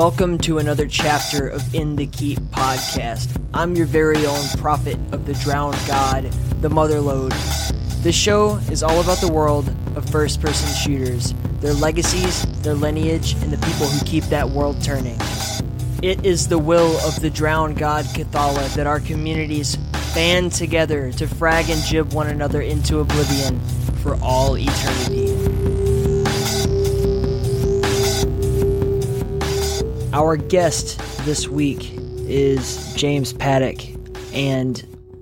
Welcome to another chapter of In the Keep podcast. I'm your very own prophet of the drowned god, the Motherlode. This show is all about the world of first person shooters, their legacies, their lineage, and the people who keep that world turning. It is the will of the drowned god Cathala that our communities band together to frag and gib one another into oblivion for all eternity. Our guest this week is James Paddock, and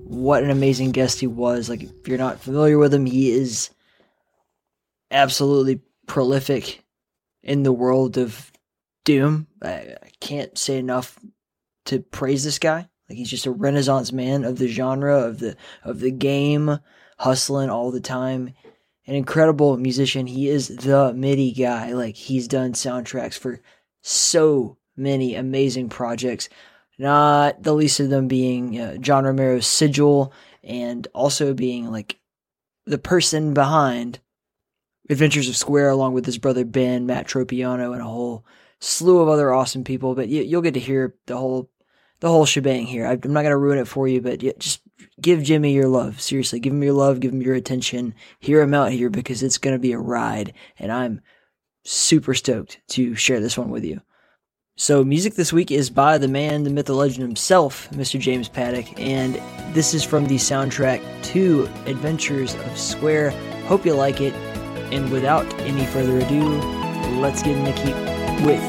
what an amazing guest he was. Like, if you're not familiar with him, he is absolutely prolific in the world of Doom. I, I can't say enough to praise this guy. Like, he's just a renaissance man of the genre, of the of the game, hustling all the time. An incredible musician. He is the MIDI guy. Like, he's done soundtracks for so many amazing projects, not the least of them being uh, John Romero's Sigil and also being like the person behind Adventures of Square along with his brother Ben, Matt Tropiano, and a whole slew of other awesome people. But you, will get to hear the whole the whole shebang here. I, am not going to ruin it for you, but just give Jimmy your love. Seriously, give him your love, give him your attention. Hear him out here because it's going to be a ride, and I'm super stoked to share this one with you. So, music this week is by the man, the myth, the legend himself, Mr. James Paddock, and this is from the soundtrack to Adventures of Square. Hope you like it, and without any further ado, let's get in the keep with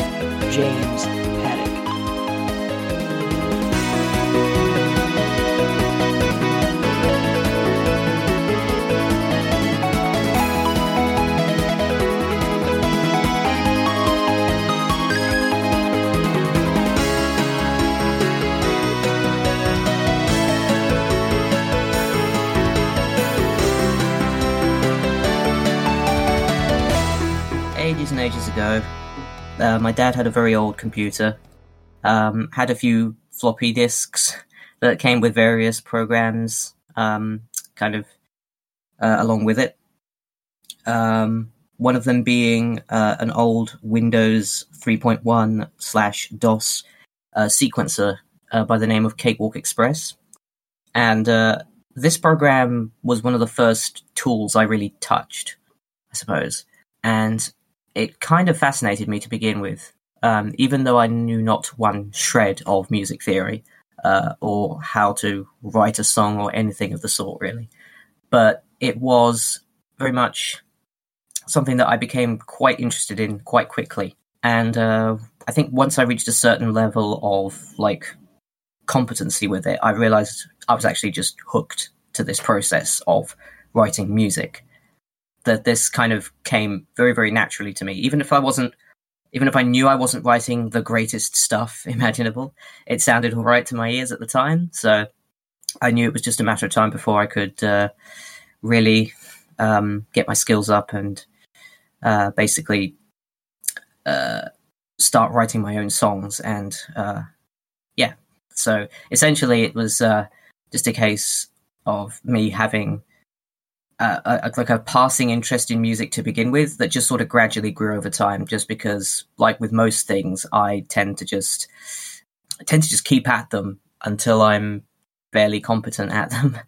James Uh, my dad had a very old computer, um, had a few floppy disks that came with various programs, um, kind of uh, along with it. Um, one of them being uh, an old Windows 3.1 slash DOS uh, sequencer uh, by the name of Cakewalk Express. And uh, this program was one of the first tools I really touched, I suppose. And it kind of fascinated me to begin with, um, even though I knew not one shred of music theory uh, or how to write a song or anything of the sort, really. But it was very much something that I became quite interested in quite quickly. And uh, I think once I reached a certain level of like competency with it, I realized I was actually just hooked to this process of writing music that this kind of came very, very naturally to me. Even if I wasn't, even if I knew I wasn't writing the greatest stuff imaginable, it sounded all right to my ears at the time. So I knew it was just a matter of time before I could uh, really um, get my skills up and uh, basically uh, start writing my own songs. And uh, yeah, so essentially it was uh, just a case of me having a, like a passing interest in music to begin with that just sort of gradually grew over time just because like with most things i tend to just I tend to just keep at them until i'm fairly competent at them.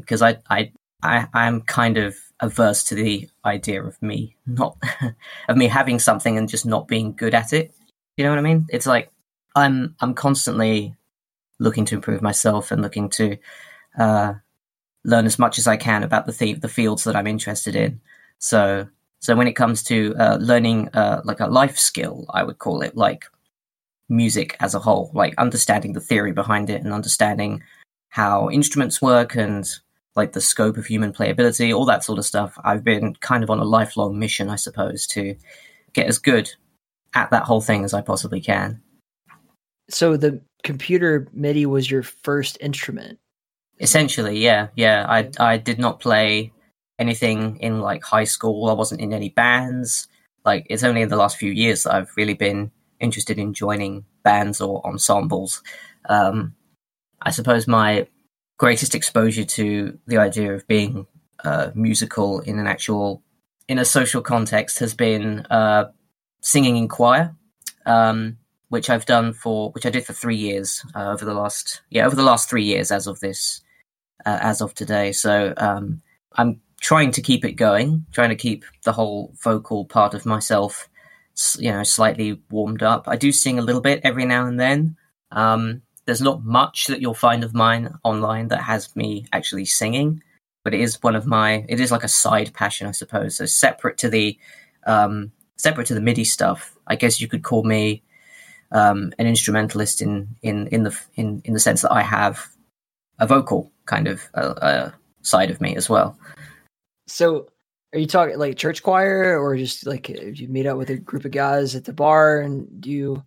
Because um, I, I i i'm kind of averse to the idea of me not of me having something and just not being good at it. You know what i mean? It's like i'm i'm constantly looking to improve myself and looking to uh learn as much as I can about the the fields that I'm interested in. So so when it comes to uh, learning uh, like a life skill, I would call it like music as a whole, like understanding the theory behind it and understanding how instruments work and like the scope of human playability, all that sort of stuff. I've been kind of on a lifelong mission, I suppose, to get as good at that whole thing as I possibly can. So the computer MIDI was your first instrument. Essentially, yeah, yeah. I I did not play anything in like high school. I wasn't in any bands. Like it's only in the last few years that I've really been interested in joining bands or ensembles. Um, I suppose my greatest exposure to the idea of being uh, musical in an actual in a social context has been uh, singing in choir. Um, which I've done for which I did for three years uh, over the last yeah over the last three years as of this uh, as of today. So um, I'm trying to keep it going, trying to keep the whole vocal part of myself you know slightly warmed up. I do sing a little bit every now and then. Um, there's not much that you'll find of mine online that has me actually singing, but it is one of my. It is like a side passion, I suppose. So separate to the um, separate to the MIDI stuff, I guess you could call me um, an instrumentalist in in in the in in the sense that I have a vocal kind of uh, uh, side of me as well. So, are you talking like church choir, or just like you meet up with a group of guys at the bar and do you?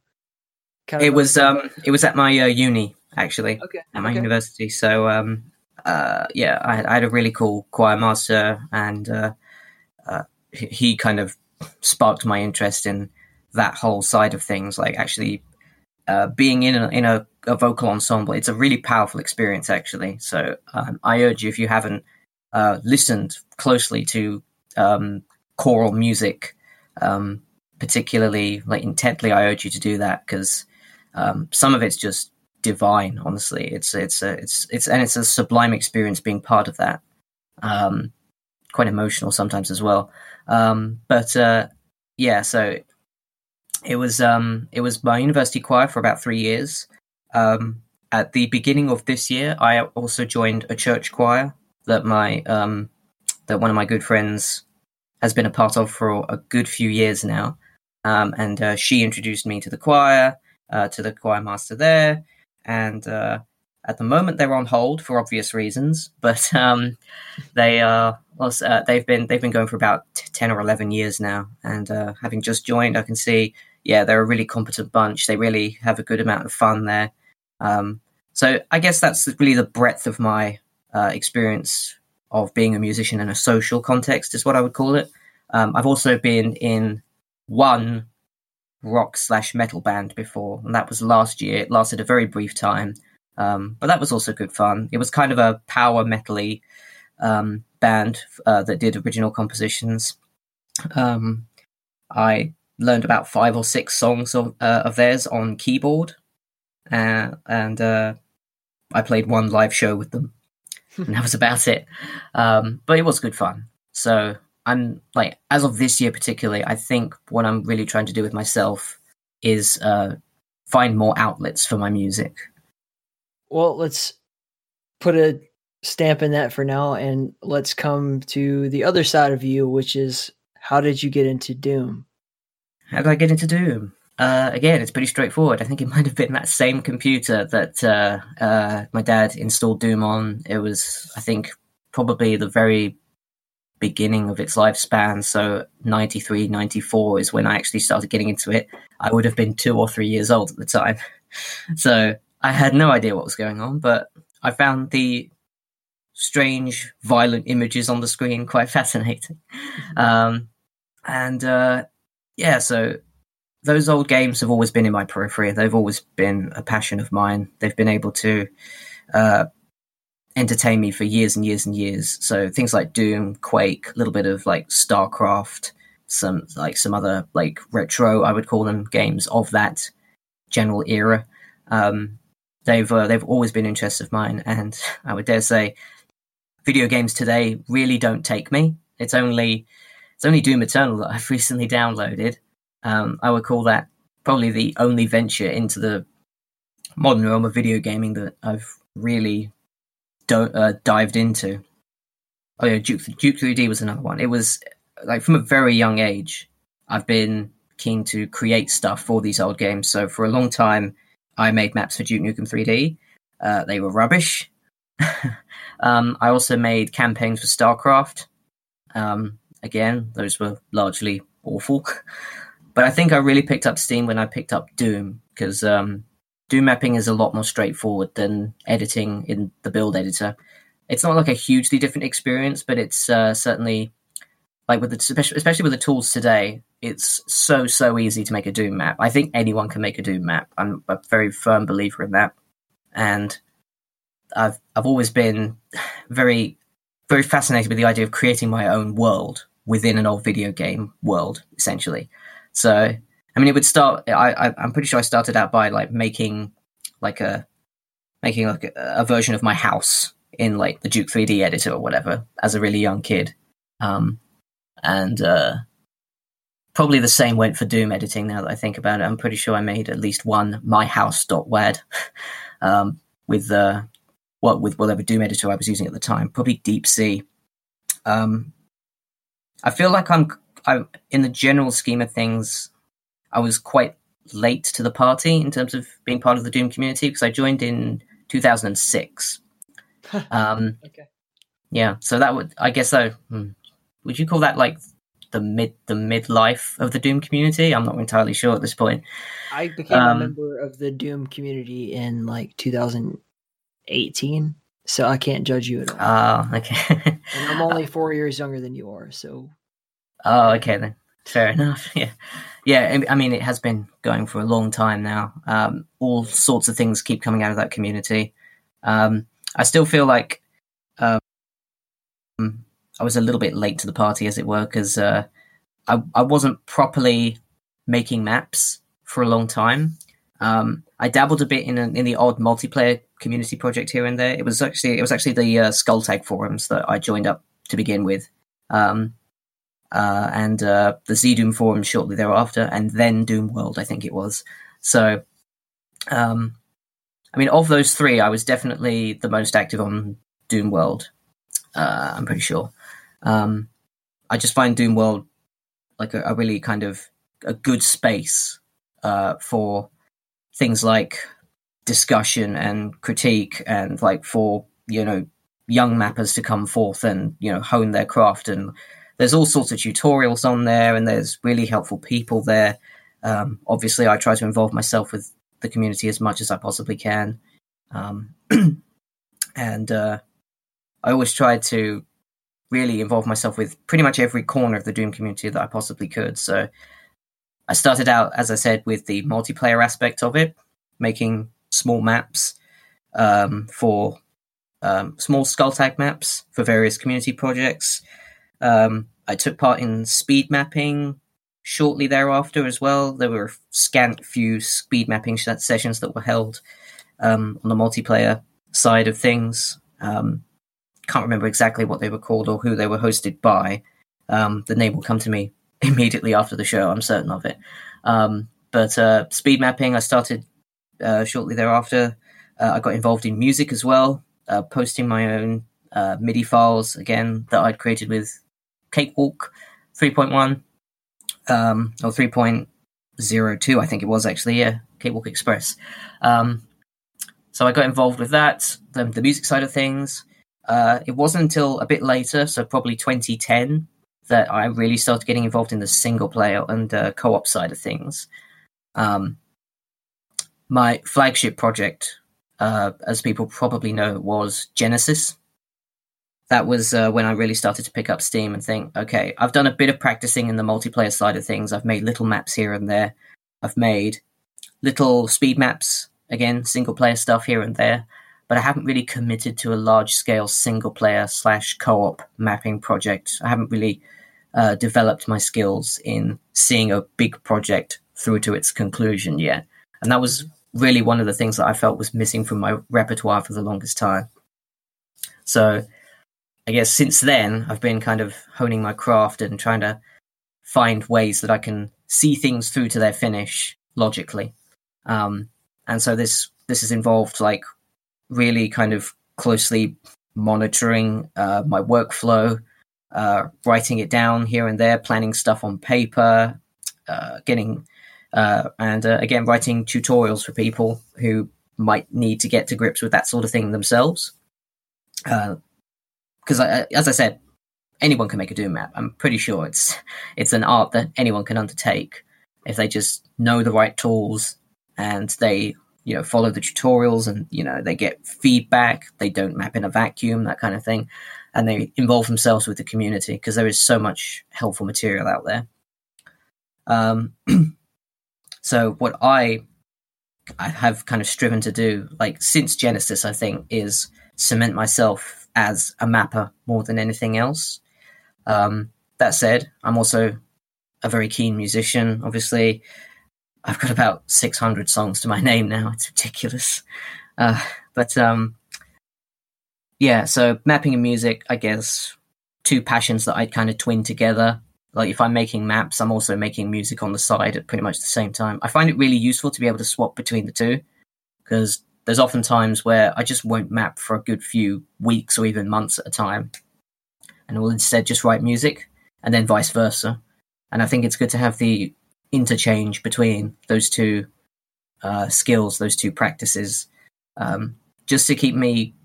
Kind of it was um it was at my uh, uni actually okay at my okay. university so um uh yeah I, I, had a really cool choir master and uh, uh he kind of sparked my interest in that whole side of things, like actually uh, being in a, in a, a, vocal ensemble. It's a really powerful experience, actually. So um, I urge you, if you haven't uh, listened closely to um, choral music, um, particularly like intently, I urge you to do that because um, some of it's just divine. Honestly, it's it's a, it's it's and it's a sublime experience being part of that. Um, quite emotional sometimes as well. Um, but uh, yeah, so it was um, it was my university choir for about three years. Um, at the beginning of this year, I also joined a church choir that my um, that one of my good friends has been a part of for a good few years now. Um, and uh, she introduced me to the choir, uh, to the choir master there, and uh, at the moment, they're on hold for obvious reasons, but um, they are uh, they've been they've been going for about ten or eleven years now. And uh, having just joined, I can see, yeah, they're a really competent bunch. They really have a good amount of fun there. Um, so I guess that's really the breadth of my uh, experience of being a musician in a social context, is what I would call it. Um, I've also been in one rock slash metal band before, and that was last year. It lasted a very brief time. Um, but that was also good fun. It was kind of a power metally um, band uh, that did original compositions. Um, I learned about five or six songs of, uh, of theirs on keyboard, uh, and uh, I played one live show with them, and that was about it. Um, but it was good fun. So I'm like, as of this year particularly, I think what I'm really trying to do with myself is uh, find more outlets for my music well, let's put a stamp in that for now and let's come to the other side of you, which is how did you get into Doom? How did I get into Doom? Uh, again, it's pretty straightforward. I think it might have been that same computer that uh, uh, my dad installed Doom on. It was, I think, probably the very beginning of its lifespan. So 93, 94 is when I actually started getting into it. I would have been two or three years old at the time. So I had no idea what was going on, but I found the strange, violent images on the screen quite fascinating. Um, and uh, yeah, so those old games have always been in my periphery. They've always been a passion of mine. They've been able to uh, entertain me for years and years and years. So things like Doom, Quake, a little bit of like StarCraft, some like some other like retro, I would call them games of that general era. Um, they've uh, they've always been interests of mine, and I would dare say, video games today really don't take me. It's only it's only Doom Eternal that I've recently downloaded. Um, I would call that probably the only venture into the modern realm of video gaming that I've really do- uh, dived into. Oh yeah, Duke Duke 3D was another one. It was like from a very young age, I've been keen to create stuff for these old games. So for a long time, I made maps for Duke Nukem 3D. Uh, they were rubbish. um, I also made campaigns for StarCraft. Um, again, those were largely awful. but I think I really picked up steam when I picked up Doom because um, Doom mapping is a lot more straightforward than editing in the build editor. It's not like a hugely different experience, but it's uh, certainly like with the especially with the tools today it's so so easy to make a doom map. I think anyone can make a doom map. I'm a very firm believer in that. And i've i've always been very very fascinated with the idea of creating my own world within an old video game world essentially so I mean, it would start. I, I I'm pretty sure I started out by like making like a making like a, a version of my house in like the Duke 3D editor or whatever as a really young kid. Um, and uh, probably the same went for Doom editing. Now that I think about it, I'm pretty sure I made at least one my house myhouse.wad um, with uh, what with whatever Doom editor I was using at the time, probably DeepSea. Um, I feel like I'm, I'm in the general scheme of things. I was quite late to the party in terms of being part of the Doom community because I joined in 2006. um, okay. Yeah, so that would I guess so. Hmm, would you call that like the mid the midlife of the Doom community? I'm not entirely sure at this point. I became um, a member of the Doom community in like 2018, so I can't judge you at all. Oh, okay. and I'm only four years younger than you are, so. Oh, okay then. Fair enough. Yeah, yeah. I mean, it has been going for a long time now. Um, all sorts of things keep coming out of that community. Um, I still feel like um, I was a little bit late to the party, as it were, because uh, I, I wasn't properly making maps for a long time. Um, I dabbled a bit in in the odd multiplayer community project here and there. It was actually it was actually the uh, Skulltag forums that I joined up to begin with, um, uh, and uh, the ZDoom forum shortly thereafter, and then Doomworld, I think it was. So, um, I mean, of those three, I was definitely the most active on Doomworld. Uh, I'm pretty sure. Um, I just find Doomworld like a, a really kind of a good space uh, for things like discussion and critique, and like for you know young mappers to come forth and you know hone their craft. And there's all sorts of tutorials on there, and there's really helpful people there. Um, obviously, I try to involve myself with the community as much as I possibly can. Um, and uh, I always try to really involve myself with pretty much every corner of the Doom community that I possibly could. So I started out, as I said, with the multiplayer aspect of it, making small maps um, for um, small Skulltag maps for various community projects. Um, I took part in speed mapping shortly thereafter as well. There were scant few speed mapping sessions that were held um, on the multiplayer side of things. Um, can't remember exactly what they were called or who they were hosted by. Um, the name will come to me immediately after the show. I'm certain of it. Um, but uh, speed mapping, I started uh, shortly thereafter. Uh, I got involved in music as well, uh, posting my own uh, MIDI files again that I'd created with Cakewalk 3.1 um, or 3.02, I think it was actually, yeah, Cakewalk Express. Um, so I got involved with that, the, the music side of things. Uh, it wasn't until a bit later, so probably 2010, that I really started getting involved in the single player and uh, co op side of things. Um, my flagship project, uh, as people probably know, was Genesis that was uh, when I really started to pick up steam and think, okay, I've done a bit of practicing in the multiplayer side of things. I've made little maps here and there. I've made little speed maps, again, single player stuff here and there, but I haven't really committed to a large scale single player slash co op mapping project. I haven't really uh, developed my skills in seeing a big project through to its conclusion yet. And that was really one of the things that I felt was missing from my repertoire for the longest time. So I guess since then, I've been kind of honing my craft and trying to find ways that I can see things through to their finish logically. Um, and so this this has involved like really kind of closely monitoring uh, my workflow, uh, writing it down here and there, planning stuff on paper, uh, getting uh, and uh, again writing tutorials for people who might need to get to grips with that sort of thing themselves. Because as I said, anyone can make a Doom map. I'm pretty sure it's it's an art that anyone can undertake if they just know the right tools and they you know follow the tutorials and you know they get feedback. They don't map in a vacuum, that kind of thing, and they involve themselves with the community because there is so much helpful material out there. Um, so what I I have kind of striven to do, like since Genesis, I think, is cement myself as a mapper more than anything else. Um, that said, I'm also a very keen musician. Obviously, I've got about 600 songs to my name now. It's ridiculous. Uh, but um, yeah, so mapping and music, I guess, two passions that I'd kind of twin together. Like if I'm making maps, I'm also making music on the side at pretty much the same time. I find it really useful to be able to swap between the two because there's often times where I just won't map for a good few weeks or even months at a time and will instead just write music and then vice versa. And I think it's good to have the interchange between those two uh, skills, those two practices, um, just to keep me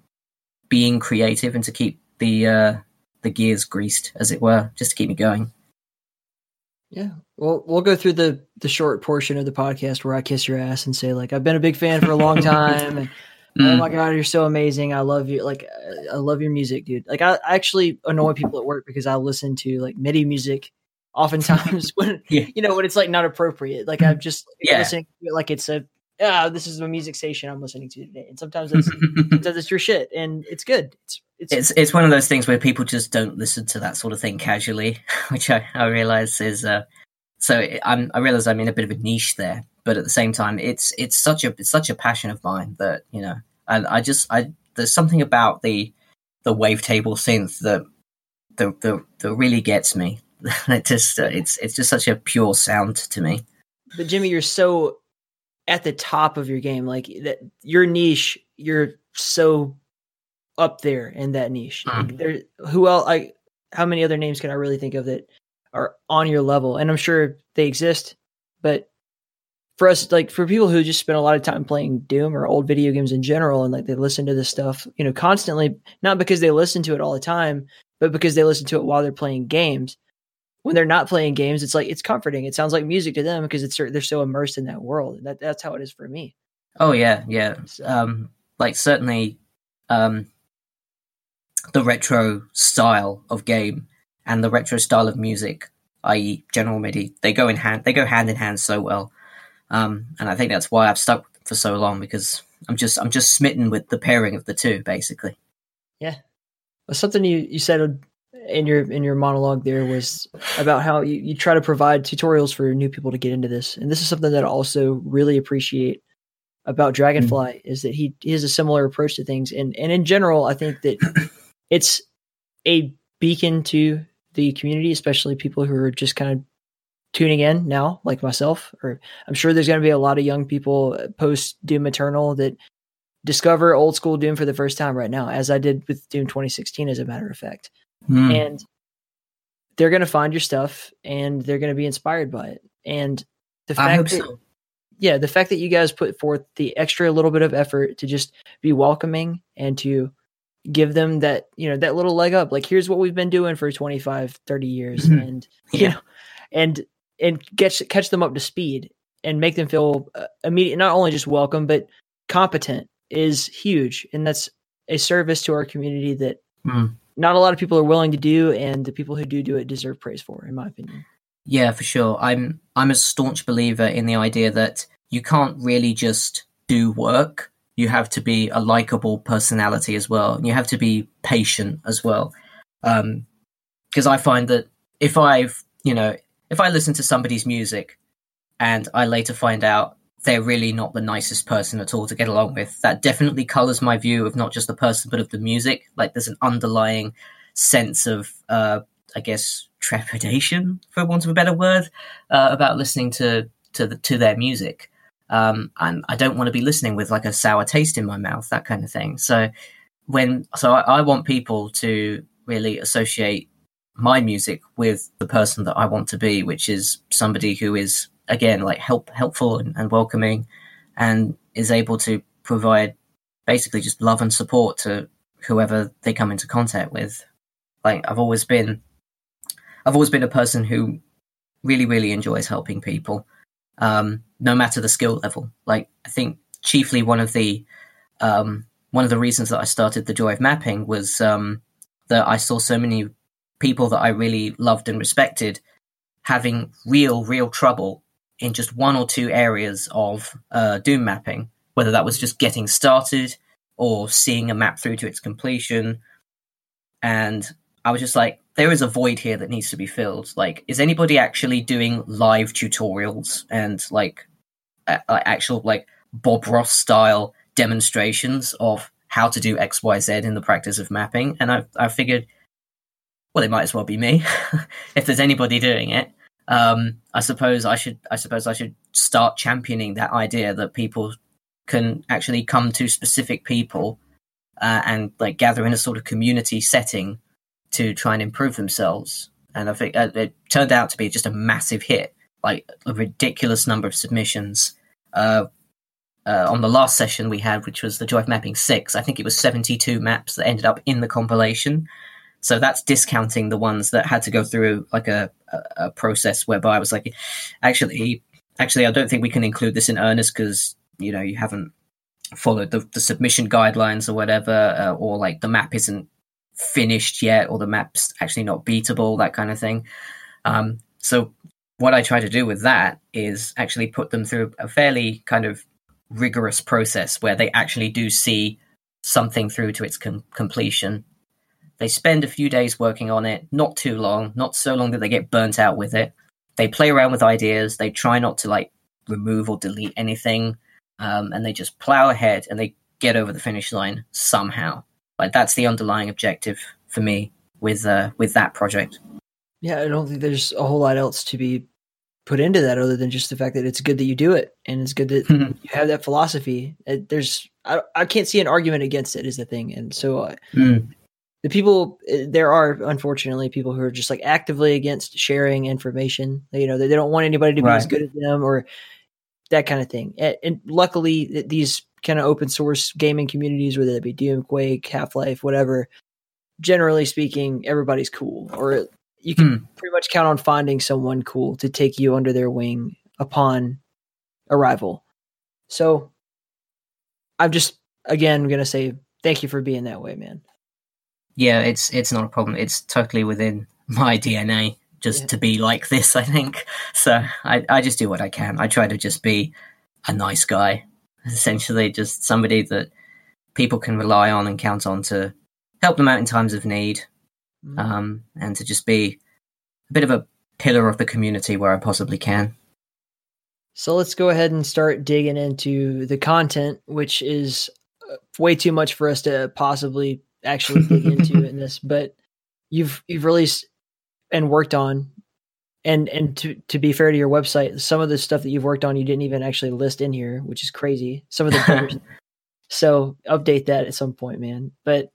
being creative and to keep the uh, the gears greased, as it were, just to keep me going. Yeah. Well, we'll go through the the short portion of the podcast where I kiss your ass and say like I've been a big fan for a long time. And, oh mm. Oh my god, you're so amazing! I love you. Like I love your music, dude. Like I actually annoy people at work because I listen to like MIDI music oftentimes when yeah. you know when it's like not appropriate. Like I'm just yeah. listening to it like it's a ah, this is a music station I'm listening to today. And sometimes it's sometimes it's your shit and it's good. It's, it's it's it's one of those things where people just don't listen to that sort of thing casually, which I, I realize is uh so I'm I realize I'm in a bit of a niche there, but at the same time it's it's such a it's such a passion of mine that, you know, and I just I there's something about the the wavetable synth that that, that, that really gets me. it just uh, it's it's just such a pure sound to me. But Jimmy, you're so at the top of your game. Like that, your niche, you're so up there in that niche. Mm. There, who else? I how many other names can I really think of that are on your level? And I'm sure they exist, but for us, like for people who just spend a lot of time playing Doom or old video games in general, and like they listen to this stuff, you know, constantly, not because they listen to it all the time, but because they listen to it while they're playing games when they're not playing games, it's like it's comforting. It sounds like music to them because it's they're so immersed in that world. And that that's how it is for me. Oh yeah, yeah. Um, like certainly, um, the retro style of game and the retro style of music, i.e., General MIDI, they go in hand. They go hand in hand so well. Um, and I think that's why I've stuck for so long because I'm just I'm just smitten with the pairing of the two, basically. Yeah, well, something you you said in your in your monologue there was about how you, you try to provide tutorials for new people to get into this. And this is something that i also really appreciate about dragonfly mm-hmm. is that he, he has a similar approach to things. And and in general i think that it's a beacon to the community especially people who are just kind of tuning in now like myself or i'm sure there's going to be a lot of young people uh, post doom eternal that discover old school doom for the first time right now as i did with doom 2016 as a matter of fact mm. and they're going to find your stuff and they're going to be inspired by it. And the fact that, so. yeah, the fact that you guys put forth the extra little bit of effort to just be welcoming and to give them that, you know, that little leg up, like here's what we've been doing for 25, 30 years mm-hmm. and, yeah. you know, and, and catch, catch them up to speed and make them feel uh, immediate, not only just welcome, but competent is huge. And that's a service to our community that mm not a lot of people are willing to do, and the people who do do it deserve praise for, in my opinion. Yeah, for sure. I'm I'm a staunch believer in the idea that you can't really just do work. You have to be a likable personality as well, you have to be patient as well. Because um, I find that if I've you know if I listen to somebody's music and I later find out they're really not the nicest person at all to get along with. That definitely colors my view of not just the person, but of the music. Like there's an underlying sense of, uh, I guess, trepidation, for want of a better word, uh, about listening to to the, to their music. Um, and I don't want to be listening with like a sour taste in my mouth, that kind of thing. So when so I, I want people to really associate my music with the person that I want to be, which is somebody who is again like help helpful and, and welcoming and is able to provide basically just love and support to whoever they come into contact with. Like i've always been i've always been a person who really really enjoys helping people um, no matter the skill level. Like i think chiefly one of the um, one of the reasons that i started the joy of mapping was um, that i saw so many people that i really loved and respected having real real trouble in just one or two areas of uh, Doom mapping, whether that was just getting started or seeing a map through to its completion. And I was just like, there is a void here that needs to be filled. Like, is anybody actually doing live tutorials and like uh, actual like Bob Ross style demonstrations of how to do X, Y, Z in the practice of mapping. And I, I figured, well, it might as well be me if there's anybody doing it. Um, I suppose I should, I suppose I should start championing that idea that people can actually come to specific people uh, and like gather in a sort of community setting to try and improve themselves. And I think uh, it turned out to be just a massive hit, like a ridiculous number of submissions. Uh, uh, on the last session we had, which was the Joy of Mapping 6, I think it was 72 maps that ended up in the compilation. So that's discounting the ones that had to go through like a, a, process whereby I was like, actually, actually, I don't think we can include this in earnest because you know you haven't followed the, the submission guidelines or whatever, uh, or like the map isn't finished yet, or the map's actually not beatable, that kind of thing. Um, so what I try to do with that is actually put them through a fairly kind of rigorous process where they actually do see something through to its com- completion. They spend a few days working on it, not too long, not so long that they get burnt out with it. They play around with ideas. They try not to like remove or delete anything, um, and they just plow ahead and they get over the finish line somehow. Like that's the underlying objective for me with uh, with that project. Yeah, I don't think there's a whole lot else to be put into that other than just the fact that it's good that you do it and it's good that you have that philosophy. There's I, I can't see an argument against it is the thing, and so uh, mm. The people uh, there are unfortunately people who are just like actively against sharing information. You know, they, they don't want anybody to be Right. as good as them or that kind of thing. And, and luckily, these kind of open source gaming communities, whether it be Doom, Quake, Half Life, whatever, generally speaking, everybody's cool, or you can pretty much count on finding someone cool to take you under their wing upon arrival. So, I'm just again going to say thank you for being that way, man. Yeah, it's it's not a problem. It's totally within my DNA just Yeah. to be like this, I think. So I, I just do what I can. I try to just be a nice guy, essentially, just somebody that people can rely on and count on to help them out in times of need, Mm. um, and to just be a bit of a pillar of the community where I possibly can. So let's go ahead and start digging into the content, which is uh, way too much for us to possibly actually dig into in this. But you've you've released and worked on, and and to to be fair to your website, some of the stuff that you've worked on you didn't even actually list in here, which is crazy. Some of the so update that at some point, man. But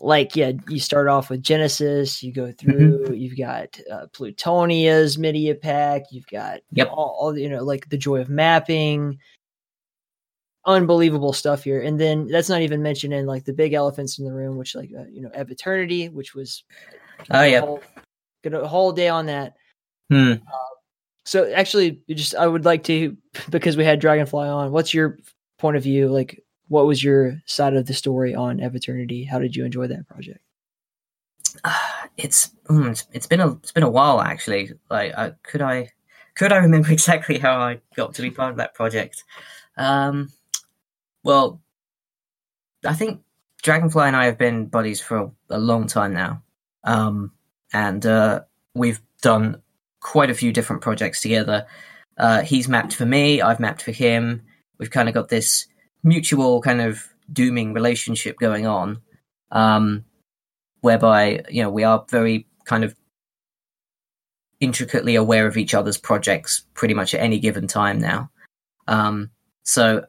like, yeah, you start off with Genesis, you go through, you've got uh, Plutonia's MIDI pack, you've got Yep. all, all you know, like the joy of mapping, unbelievable stuff here. And then that's not even mentioning like the big elephants in the room, which like uh, you know, Eviternity, which was Oh, yeah. whole, got a whole day on that. Hmm. So actually, just I would like to because we had Dragonfly on. What's your point of view? Like, what was your side of the story on Eviternity? How did you enjoy that project? it's mm, it's it's been a it's been a while actually. Like, uh, could I could I remember exactly how I got to be part of that project? Um, well, I think Dragonfly and I have been buddies for a, long time now, um, and uh, we've done quite a few different projects together. Uh, he's mapped for me, I've mapped for him. We've kind of got this mutual kind of dooming relationship going on. Um, whereby you know we are very kind of intricately aware of each other's projects pretty much at any given time now. Um, so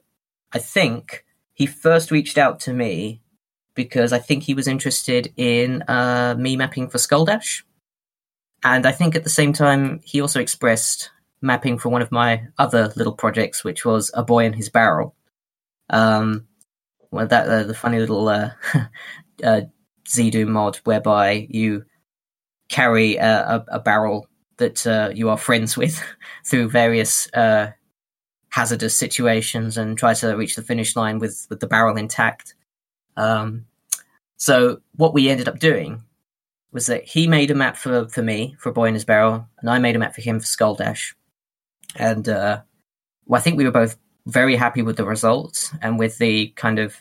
I think he first reached out to me because I think he was interested in uh, me mapping for Skulldash, and I think at the same time he also expressed mapping for one of my other little projects, which was A Boy and His Barrel. Um, well, that uh, the funny little uh, uh, mod whereby you carry a, a, a barrel that uh, you are friends with through various uh, hazardous situations and try to reach the finish line with, with the barrel intact. Um, so what we ended up doing was that he made a map for, for me for Boy and His Barrel, and I made a map for him for Skulldash. And uh, well, I think we were both very happy with the results and with the kind of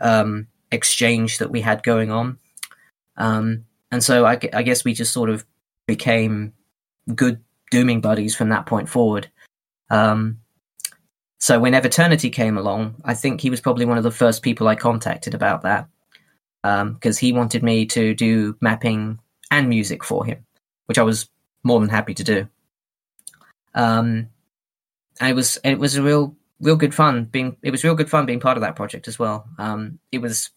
um, exchange that we had going on. Um, and so I, I guess we just sort of became good dooming buddies from that point forward. Um, so when Eternity came along, I think he was probably one of the first people I contacted about that because um, he wanted me to do mapping and music for him, which I was more than happy to do. Um, and it was it was a real real good fun being it was real good fun being part of that project as well. Um, it was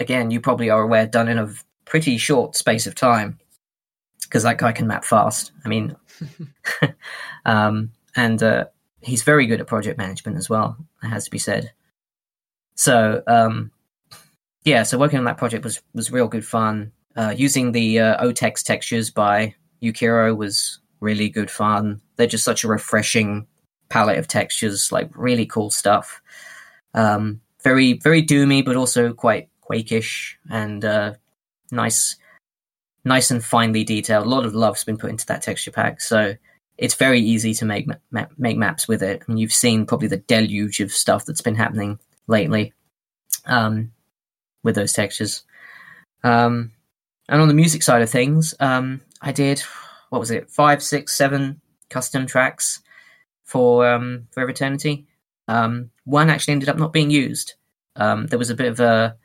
again, you probably are aware, done in a pretty short space of time because that guy can map fast. I mean, um, and uh, he's very good at project management as well. It has to be said. So um, yeah, so working on that project was was real good fun. Uh, using the uh, OTEX textures by Ukiro was really good fun. They're just such a refreshing palette of textures, like really cool stuff. Um, very very doomy, but also quite Quakish and uh, nice, nice and finely detailed. A lot of love's been put into that texture pack, so it's very easy to make ma- make maps with it. I mean, you've seen probably the deluge of stuff that's been happening lately um, with those textures. Um, and on the music side of things, um, I did what was it, five, six, seven custom tracks for um, for Eviternity. Um, one actually ended up not being used. Um, there was a bit of a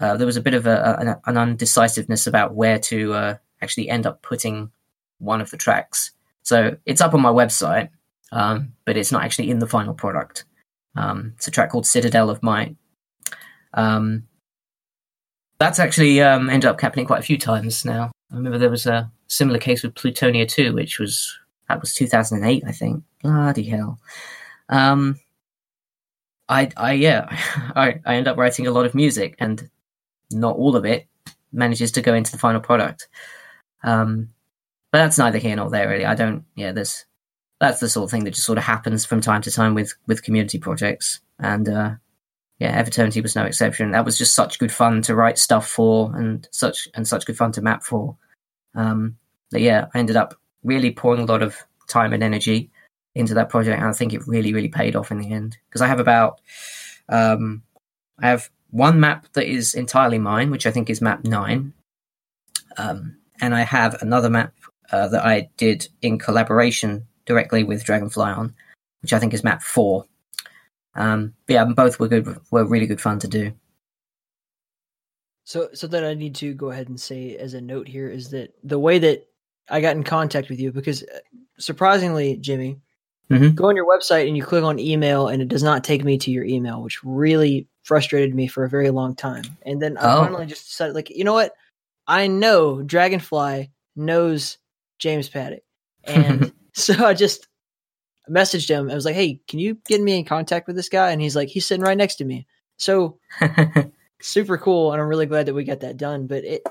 uh, there was a bit of a, an, undecisiveness about where to uh, actually end up putting one of the tracks. So it's up on my website, um, but it's not actually in the final product. Um, it's a track called Citadel of Might. Um, that's actually um, ended up happening quite a few times now. I remember there was a similar case with Plutonia 2, which was that was 2008, I think. Bloody hell. Um, I, I, yeah, I, I end up writing a lot of music, and not all of it manages to go into the final product. Um, but that's neither here nor there, really. I don't. Yeah, there's that's the sort of thing that just sort of happens from time to time with with community projects, and uh, yeah, Eviternity was no exception. That was just such good fun to write stuff for, and such and such good fun to map for. Um, but yeah, I ended up really pouring a lot of time and energy into that project, and I think it really, really paid off in the end. Because I have about, um, I have one map that is entirely mine, which I think is map nine, um, and I have another map uh, that I did in collaboration directly with Dragonfly on, which I think is map four. Um, but yeah, both were good, were really good fun to do. So, so that I need to go ahead and say as a note here is that the way that I got in contact with you, because uh, surprisingly, Jimmy, mm-hmm. go on your website and you click on email, and it does not take me to your email, which really frustrated me for a very long time. And then I oh. finally just decided, like, you know what? I know Dragonfly knows James Paddock, and so I just messaged him. I was like, "Hey, can you get me in contact with this guy?" And he's like, "He's sitting right next to me." So super cool, and I'm really glad that we got that done. But it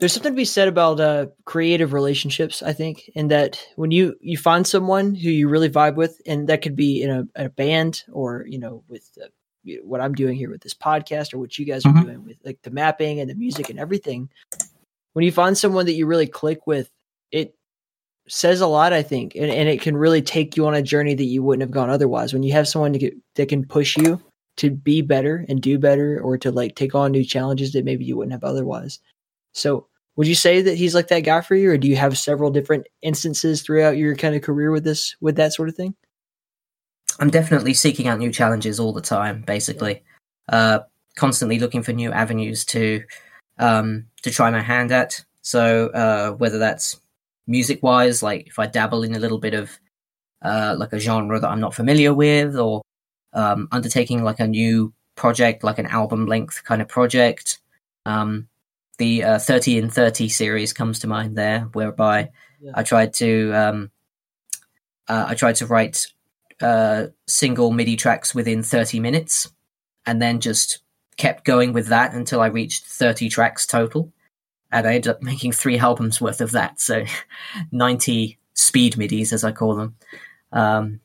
there's something to be said about uh, creative relationships. I think, in that when you you find someone who you really vibe with, and that could be in a, a band or you know with uh, what I'm doing here with this podcast or what you guys are mm-hmm. doing with like the mapping and the music and everything. When you find someone that you really click with, it says a lot, I think, and, and it can really take you on a journey that you wouldn't have gone otherwise. When you have someone get, that can push you to be better and do better, or to like take on new challenges that maybe you wouldn't have otherwise. So, would you say that he's like that guy for you, or do you have several different instances throughout your kind of career with this, with that sort of thing? I'm definitely seeking out new challenges all the time, basically. Uh, constantly looking for new avenues to um, to try my hand at. So uh, whether that's music wise, like if I dabble in a little bit of uh, like a genre that I'm not familiar with, or um, undertaking like a new project, like an album length kind of project. Um, the uh, 30 in 30 series comes to mind there, whereby yeah. I tried to um, uh, I tried to write uh, single MIDI tracks within 30 minutes, and then just kept going with that until I reached 30 tracks total and I ended up making three albums worth of that. So 90 speed midis, as I call them. Um,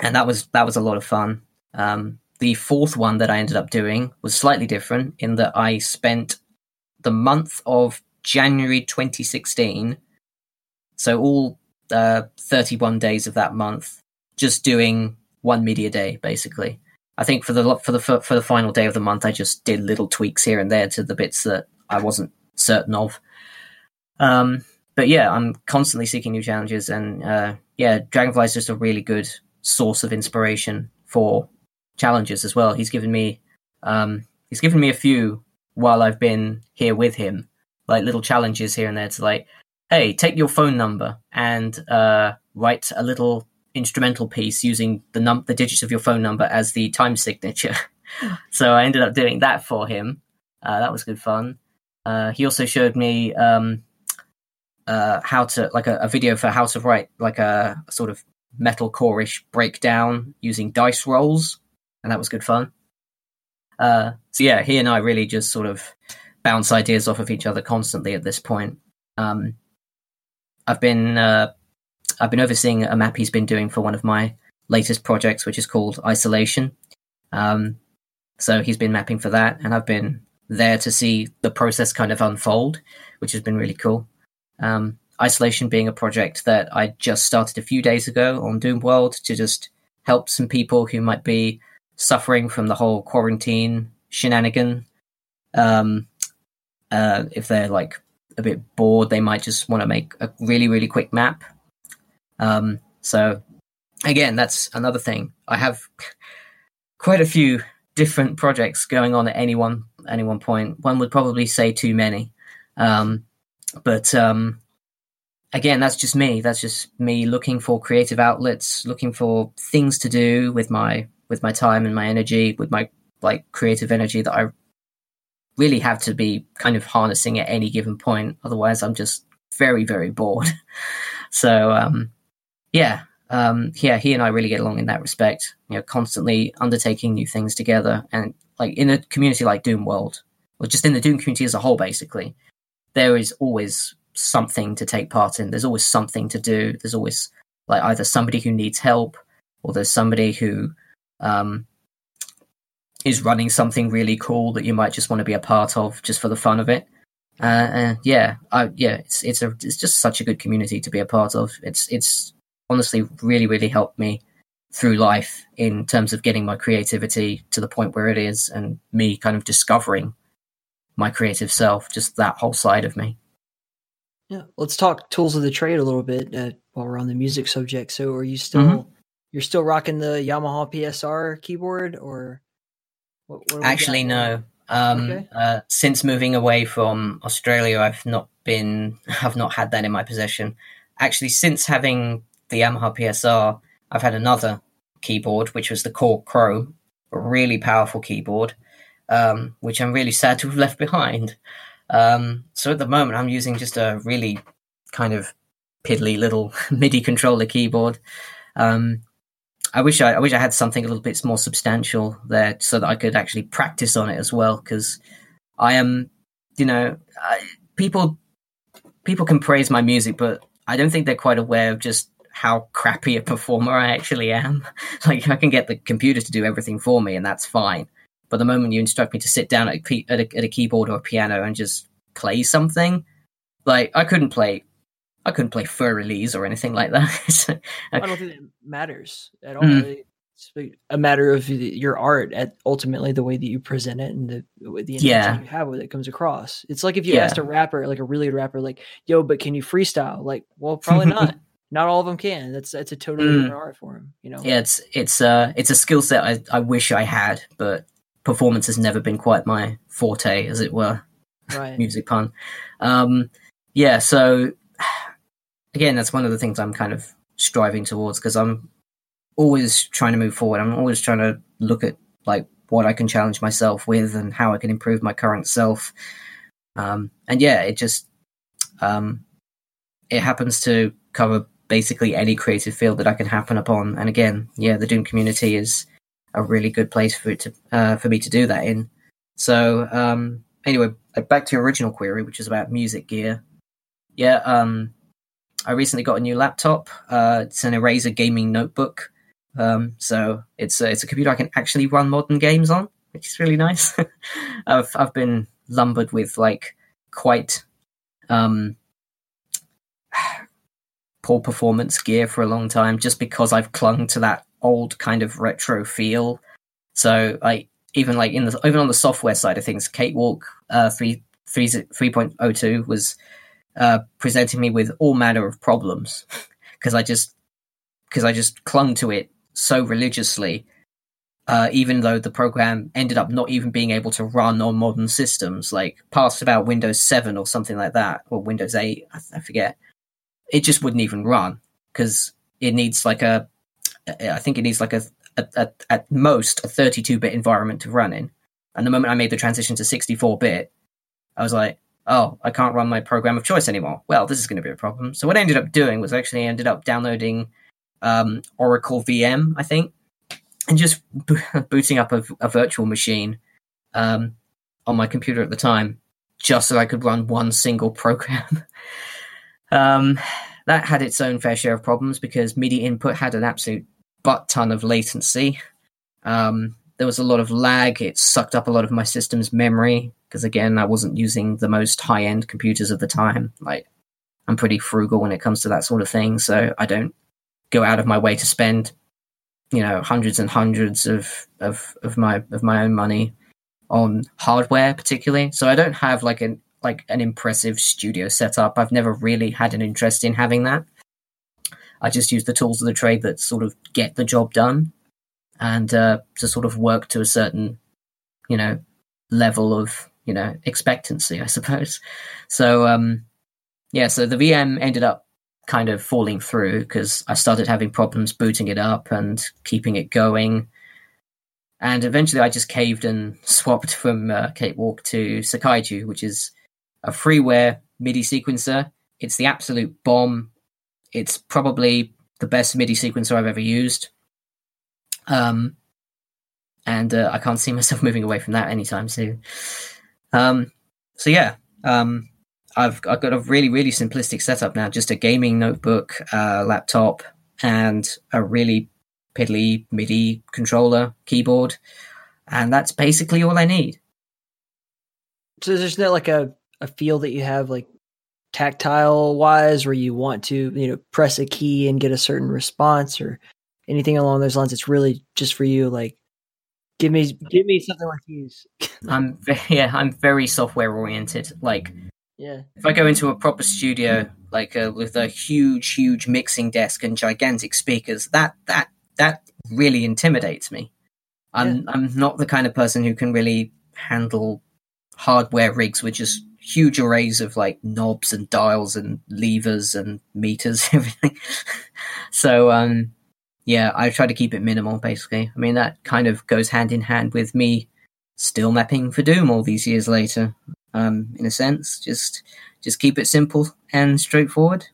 and that was, that was a lot of fun. Um, the fourth one that I ended up doing was slightly different in that I spent the month of January 2016. So all uh, 31 days of that month, just doing one MIDI a day, basically. I think for the for the for the final day of the month, I just did little tweaks here and there to the bits that I wasn't certain of. Um, but yeah, I'm constantly seeking new challenges, and uh, yeah, Dragonfly is just a really good source of inspiration for challenges as well. He's given me um, he's given me a few while I've been here with him, like little challenges here and there to like, hey, take your phone number and uh, write a little instrumental piece using the num the digits of your phone number as the time signature. so I ended up doing that for him. Uh, that was good fun. Uh, he also showed me um, uh, how to like a, a, video for how to write like a, sort of metalcore-ish breakdown using dice rolls, and that was good fun. Uh, so yeah, he and I really just sort of bounce ideas off of each other constantly at this point. Um, I've been uh, I've been overseeing a map he's been doing for one of my latest projects, which is called Isolation. Um, so he's been mapping for that, and I've been there to see the process kind of unfold, which has been really cool. Um, Isolation being a project that I just started a few days ago on Doomworld to just help some people who might be suffering from the whole quarantine shenanigan. Um, uh, if they're like a bit bored, they might just want to make a really, really quick map. Um, so again, that's another thing. I have quite a few different projects going on at any one any one point. One would probably say too many, um, but um, again, that's just me. That's just me looking for creative outlets, looking for things to do with my with my time and my energy, with my like creative energy that I really have to be kind of harnessing at any given point. Otherwise, I'm just very very bored. so um, yeah, um, yeah, he and I really get along in that respect. You know, constantly undertaking new things together, and like in a community like Doomworld, or just in the Doom community as a whole, basically, there is always something to take part in. There's always something to do. There's always like either somebody who needs help, or there's somebody who um, is running something really cool that you might just want to be a part of just for the fun of it. Uh, uh, yeah, I, yeah, it's it's a it's just such a good community to be a part of. It's it's honestly really really helped me through life in terms of getting my creativity to the point where it is and me kind of discovering my creative self just that whole side of me. Yeah let's talk tools of the trade a little bit uh, while we're on the music subject. So are you still mm-hmm. you're still rocking the yamaha psr keyboard or what, what actually no. Um, okay. uh, since moving away from australia i've not been i've not had that in my possession. Actually since having the Yamaha PSR, I've had another keyboard, which was the Korg Krome, a really powerful keyboard, um, which I'm really sad to have left behind. Um, so at the moment, I'm using just a really kind of piddly little MIDI controller keyboard. Um, I wish I, I, wish I had something a little bit more substantial there, so that I could actually practice on it as well. Because I am, you know, I, people people can praise my music, but I don't think they're quite aware of just how crappy a performer I actually am. like I can get the computer to do everything for me, and that's fine. But the moment you instruct me to sit down at a, at a, at a keyboard or a piano and just play something, like I couldn't play I couldn't play Fur Elise or anything like that. I don't think it matters at all. Mm. It's a matter of your art, at ultimately the way that you present it and the the intention yeah. you have with it comes across. It's like if you yeah. asked a rapper, like a really good rapper, like, "Yo, but can you freestyle?" Like, well, probably not not all of them can. That's that's a totally mm. different art form. You know. Yeah, it's it's uh it's a skill set I, I wish I had, but performance has never been quite my forte, as it were. Right. Music pun. Um, yeah. So again, that's one of the things I'm kind of striving towards because I'm always trying to move forward. I'm always trying to look at like what I can challenge myself with and how I can improve my current self. Um, and yeah, it just um, it happens to cover basically any creative field that I can happen upon. And again, yeah, the Doom community is a really good place for it to uh, for me to do that in. So um, anyway, back to your original query, which is about music gear. Yeah, um, I recently got a new laptop. Uh, it's an Eraser gaming notebook. Um, so it's a, it's a computer I can actually run modern games on, which is really nice. I've I've been lumbered with like quite um, poor performance gear for a long time just because I've clung to that old kind of retro feel. So I even like in the even on the software side of things, Cakewalk uh, 3, 3, 3.02 was uh, presenting me with all manner of problems because I just because I just clung to it so religiously, uh, even though the program ended up not even being able to run on modern systems, like past about Windows 7 or something like that, or Windows 8, I, I forget. It just wouldn't even run because it needs like a, I think it needs like a, a, a at most a 32 bit environment to run in. And the moment I made the transition to 64 bit, I was like, oh, I can't run my program of choice anymore. Well, this is going to be a problem. So what I ended up doing was actually ended up downloading um, Oracle VM, I think, and just bo- booting up a, a virtual machine um, on my computer at the time, just so I could run one single program. Um, that had its own fair share of problems because MIDI input had an absolute butt ton of latency. Um, there was a lot of lag. It sucked up a lot of my system's memory because, again, I wasn't using the most high end computers at the time. Like, I'm pretty frugal when it comes to that sort of thing, so I don't go out of my way to spend, you know, hundreds and hundreds of of of my of my own money on hardware, particularly. So I don't have like an like an impressive studio setup. I've never really had an interest in having that. I just use the tools of the trade that sort of get the job done and uh, to sort of work to a certain, you know, level of you know expectancy, I suppose. So um, yeah, so the VM ended up kind of falling through because I started having problems booting it up and keeping it going. And eventually, I just caved and swapped from uh, Cakewalk to Sekaiju, which is a freeware MIDI sequencer. It's the absolute bomb. It's probably the best MIDI sequencer I've ever used. Um, and uh, I can't see myself moving away from that anytime soon. Um, so yeah, um, I've I've got a really really simplistic setup now, just a gaming notebook, uh, laptop, and a really piddly MIDI controller, keyboard, and that's basically all I need. So there's not like a a feel that you have like tactile wise where you want to you know press a key and get a certain response or anything along those lines it's really just for you like give me give me something like these. I'm very, yeah i'm very software oriented like yeah. if i go into a proper studio like uh, with a huge huge mixing desk and gigantic speakers that that that really intimidates me. I'm yeah. i'm not the kind of person who can really handle hardware rigs with just huge arrays of like knobs and dials and levers and meters everything so um yeah, I try to keep it minimal, basically. I mean, that kind of goes hand in hand with me still mapping for Doom all these years later. Um, in a sense, just just keep it simple and straightforward,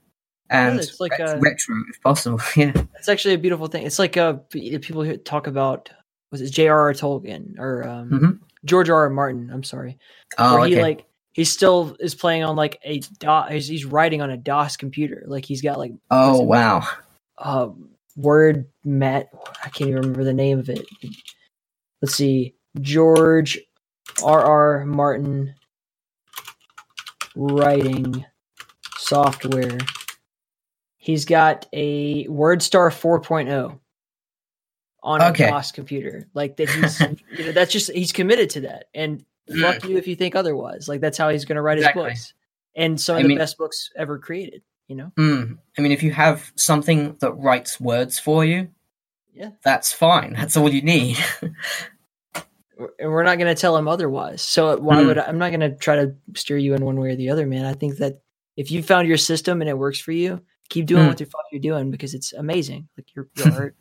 and yeah, it's like ret- a, retro if possible. yeah, it's actually a beautiful thing. It's like uh, people talk about was it J.R.R. Tolkien or um, mm-hmm. George R. R. Martin? I'm sorry. Oh, where he okay. like he still is playing on like a DOS. He's writing on a DOS computer. Like he's got like oh wow. Um, word met I can't even remember the name of it. Let's see. George R. R. Martin writing software. He's got a WordStar 4.0 on okay. a DOS computer. Like that he's you know, that's just he's committed to that. And fuck you if you think otherwise. Like that's how he's gonna write exactly. his books. And some of I the mean, best books ever created you know mm, i mean if you have something that writes words for you yeah that's fine that's all you need and we're not going to tell him otherwise so why mm. would I, i'm not going to try to steer you in one way or the other man i think that if you found your system and it works for you keep doing mm. what the fuck you're doing because it's amazing like your, your art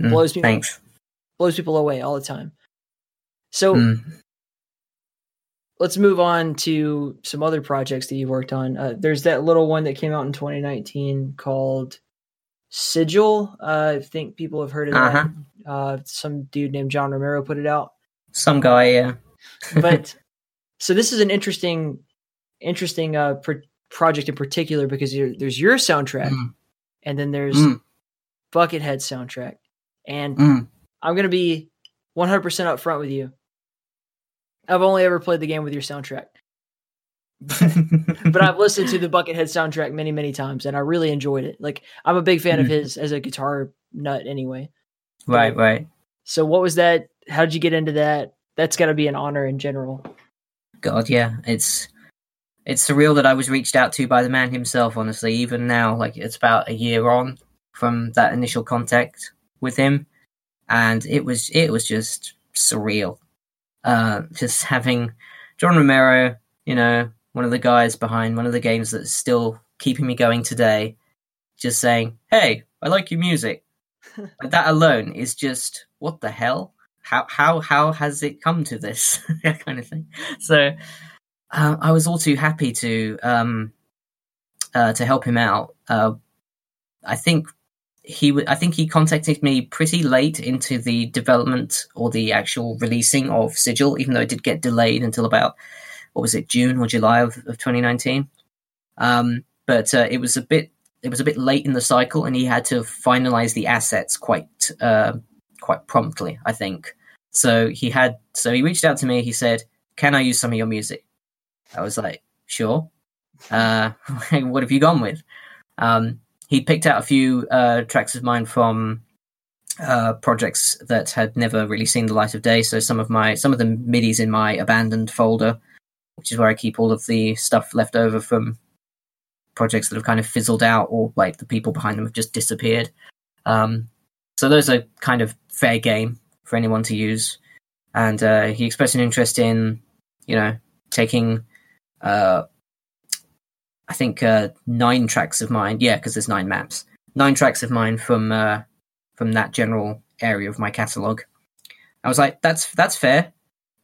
mm, blows people thanks. blows people away all the time so mm let's move on to some other projects that you've worked on. Uh, there's that little one that came out in 2019 called Sigil. Uh, I think people have heard of uh-huh. that. Uh, some dude named John Romero put it out. Some guy, yeah. but so this is an interesting, interesting uh, pr- project in particular because there's your soundtrack, mm. and then there's mm. Buckethead soundtrack, and mm. I'm gonna be 100% upfront with you. I've only ever played the game with your soundtrack. but I've listened to the Buckethead soundtrack many, many times, and I really enjoyed it. Like I'm a big fan of mm-hmm. his as a guitar nut, anyway. Right, right. So, what was that? How did you get into that? That's got to be an honor in general. God, yeah, it's it's surreal that I was reached out to by the man himself. Honestly, even now, like it's about a year on from that initial contact with him, and it was it was just surreal. Uh, just having John Romero, you know, one of the guys behind one of the games that's still keeping me going today, just saying, "Hey, I like your music." that alone is just what the hell? How how how has it come to this that kind of thing? So uh, I was all too happy to um, uh, to help him out. Uh, I think he w- I think he contacted me pretty late into the development or the actual releasing of Sigil, even though it did get delayed until about what was it June or July of, of 2019. Um, but uh, it was a bit it was a bit late in the cycle, and he had to finalize the assets quite uh, quite promptly. I think so. He had so he reached out to me. He said, "Can I use some of your music?" I was like, "Sure." Uh, what have you gone with? Um, he picked out a few uh, tracks of mine from uh, projects that had never really seen the light of day. So some of my some of the midis in my abandoned folder, which is where I keep all of the stuff left over from projects that have kind of fizzled out or like the people behind them have just disappeared. Um, so those are kind of fair game for anyone to use. And uh, he expressed an interest in, you know, taking, uh, I think, uh, nine tracks of mine. Yeah, because there's nine maps. Nine tracks of mine from uh, from that general area of my catalog. I was like, that's that's fair.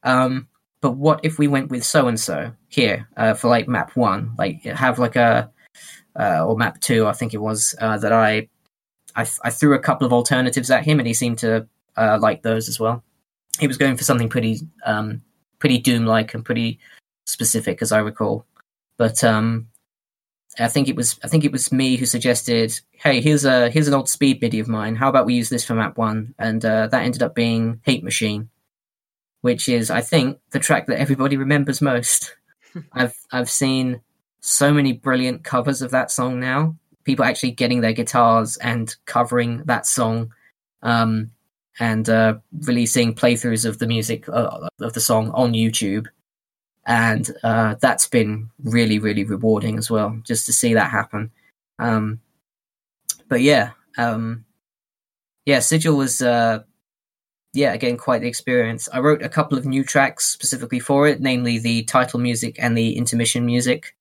Um, but what if we went with so and so here uh, for like map one? Like have like a uh, or map two, I think it was uh, that I, I, I threw a couple of alternatives at him, and he seemed to uh, like those as well. He was going for something pretty um, pretty Doom like and pretty specific, as I recall. But um, I think it was I think it was me who suggested, "Hey, here's a here's an old speed MIDI of mine. How about we use this for map one?" And uh, that ended up being Hate Machine, which is I think the track that everybody remembers most. I've I've seen so many brilliant covers of that song now. People actually getting their guitars and covering that song, um, and uh, releasing playthroughs of the music uh, of the song on YouTube, and uh, that's been really, really rewarding as well, just to see that happen. Um, but yeah, um, yeah, Sigil was uh, yeah, again, quite the experience. I wrote a couple of new tracks specifically for it, namely the title music and the intermission music.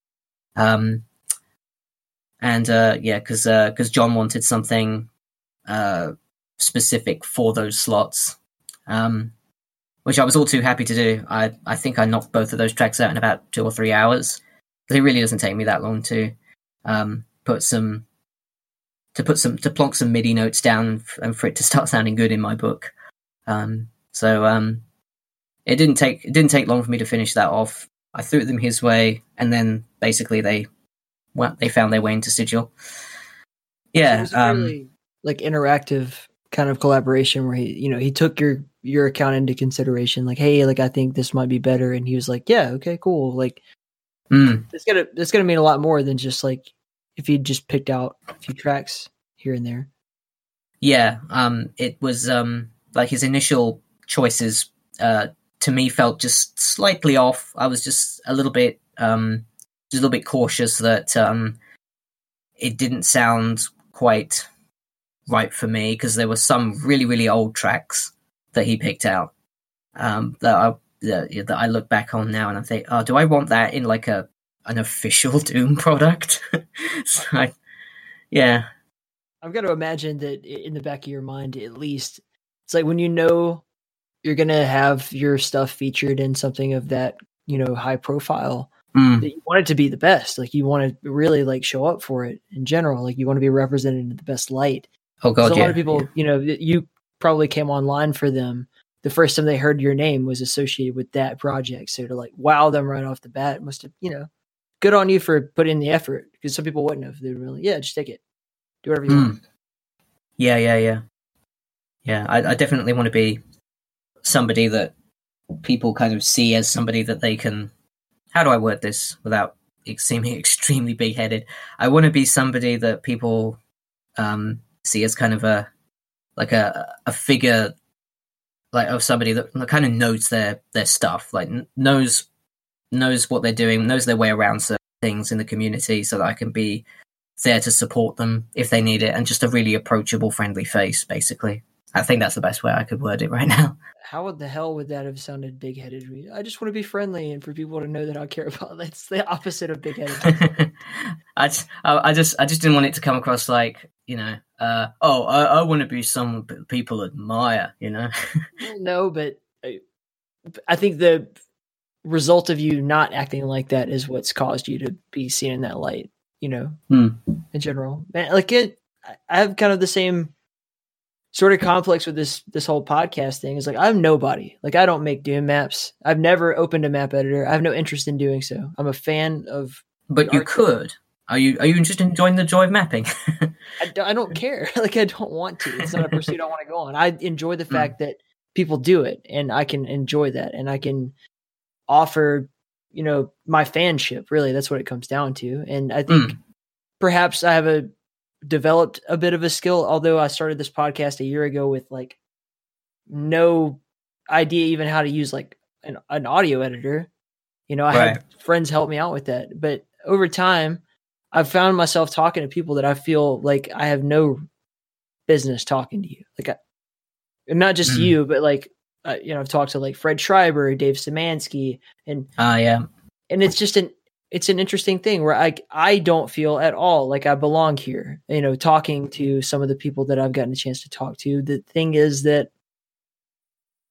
Um, and uh, yeah, because because uh, John wanted something uh, specific for those slots, um, which I was all too happy to do. I I think I knocked both of those tracks out in about two or three hours because it really doesn't take me that long to um, put some to put some to plonk some MIDI notes down and for it to start sounding good in my book. Um, so um, it didn't take it didn't take long for me to finish that off. I threw them his way, and then basically they well, they found their way into Sigil. Yeah, so um, really, like interactive kind of collaboration where he, you know, he took your your account into consideration. Like, hey, like I think this might be better, and he was like, yeah, okay, cool. Like, mm. it's gonna it's gonna mean a lot more than just like if he just picked out a few tracks here and there. Yeah, um, it was um like his initial choices uh to me felt just slightly off. I was just a little bit um just a little bit cautious that um it didn't sound quite right for me because there were some really really old tracks that he picked out um that I that, that I look back on now and I think oh do I want that in like a an official Doom product? So I, yeah. I've got to imagine that in the back of your mind at least it's like when you know you're gonna have your stuff featured in something of that you know high profile mm. that you want it to be the best like you want to really like show up for it in general like you want to be represented in the best light oh god so a yeah, lot of people yeah. you know you probably came online for them the first time they heard your name was associated with that project so to like wow them right off the bat must have you know good on you for putting in the effort because some people wouldn't have they'd really yeah just take it do whatever you mm. want yeah yeah yeah yeah I, I definitely want to be somebody that people kind of see as somebody that they can. How do I word this without seeming extremely big headed? I want to be somebody that people um, see as kind of a like a a figure like of somebody that kind of knows their their stuff, like knows knows what they're doing, knows their way around certain things in the community, so that I can be there to support them if they need it, and just a really approachable, friendly face, basically. I think that's the best way I could word it right now. How the hell would that have sounded big headed? I just want to be friendly and for people to know that I care about. That's the opposite of big headed. I, just, I, I just I just didn't want it to come across like you know, uh, oh, I, I want to be someone people admire. You know. no, but I, I think the result of you not acting like that is what's caused you to be seen in that light. You know, hmm. in general, Man, like it. I have kind of the same sort of conflicts with this this whole podcast thing is like I'm nobody. Like I don't make Doom maps. I've never opened a map editor. I have no interest in doing so. I'm a fan of. But you could. Are you are you interested in joining the joy of mapping? I, don't, I don't care. like I don't want to. It's not a pursuit I want to go on. I enjoy the hmm. fact mm. that people do it, and I can enjoy that, and I can offer, you know, my fanship. Really, that's what it comes down to. And I think mm. perhaps I have a developed a bit of a skill, although I started this podcast a year ago with like no idea even how to use like an, an audio editor. You know, I right. had friends help me out with that. But over time, I've found myself talking to people that I feel like I have no business talking to you. Like, I, not just mm. you, but like, uh, you know, I've talked to like Fred Schreiber, Dave Szymanski, and ah, uh, yeah, and it's just an it's an interesting thing where I I don't feel at all like I belong here. You know, talking to some of the people that I've gotten a chance to talk to. The thing is that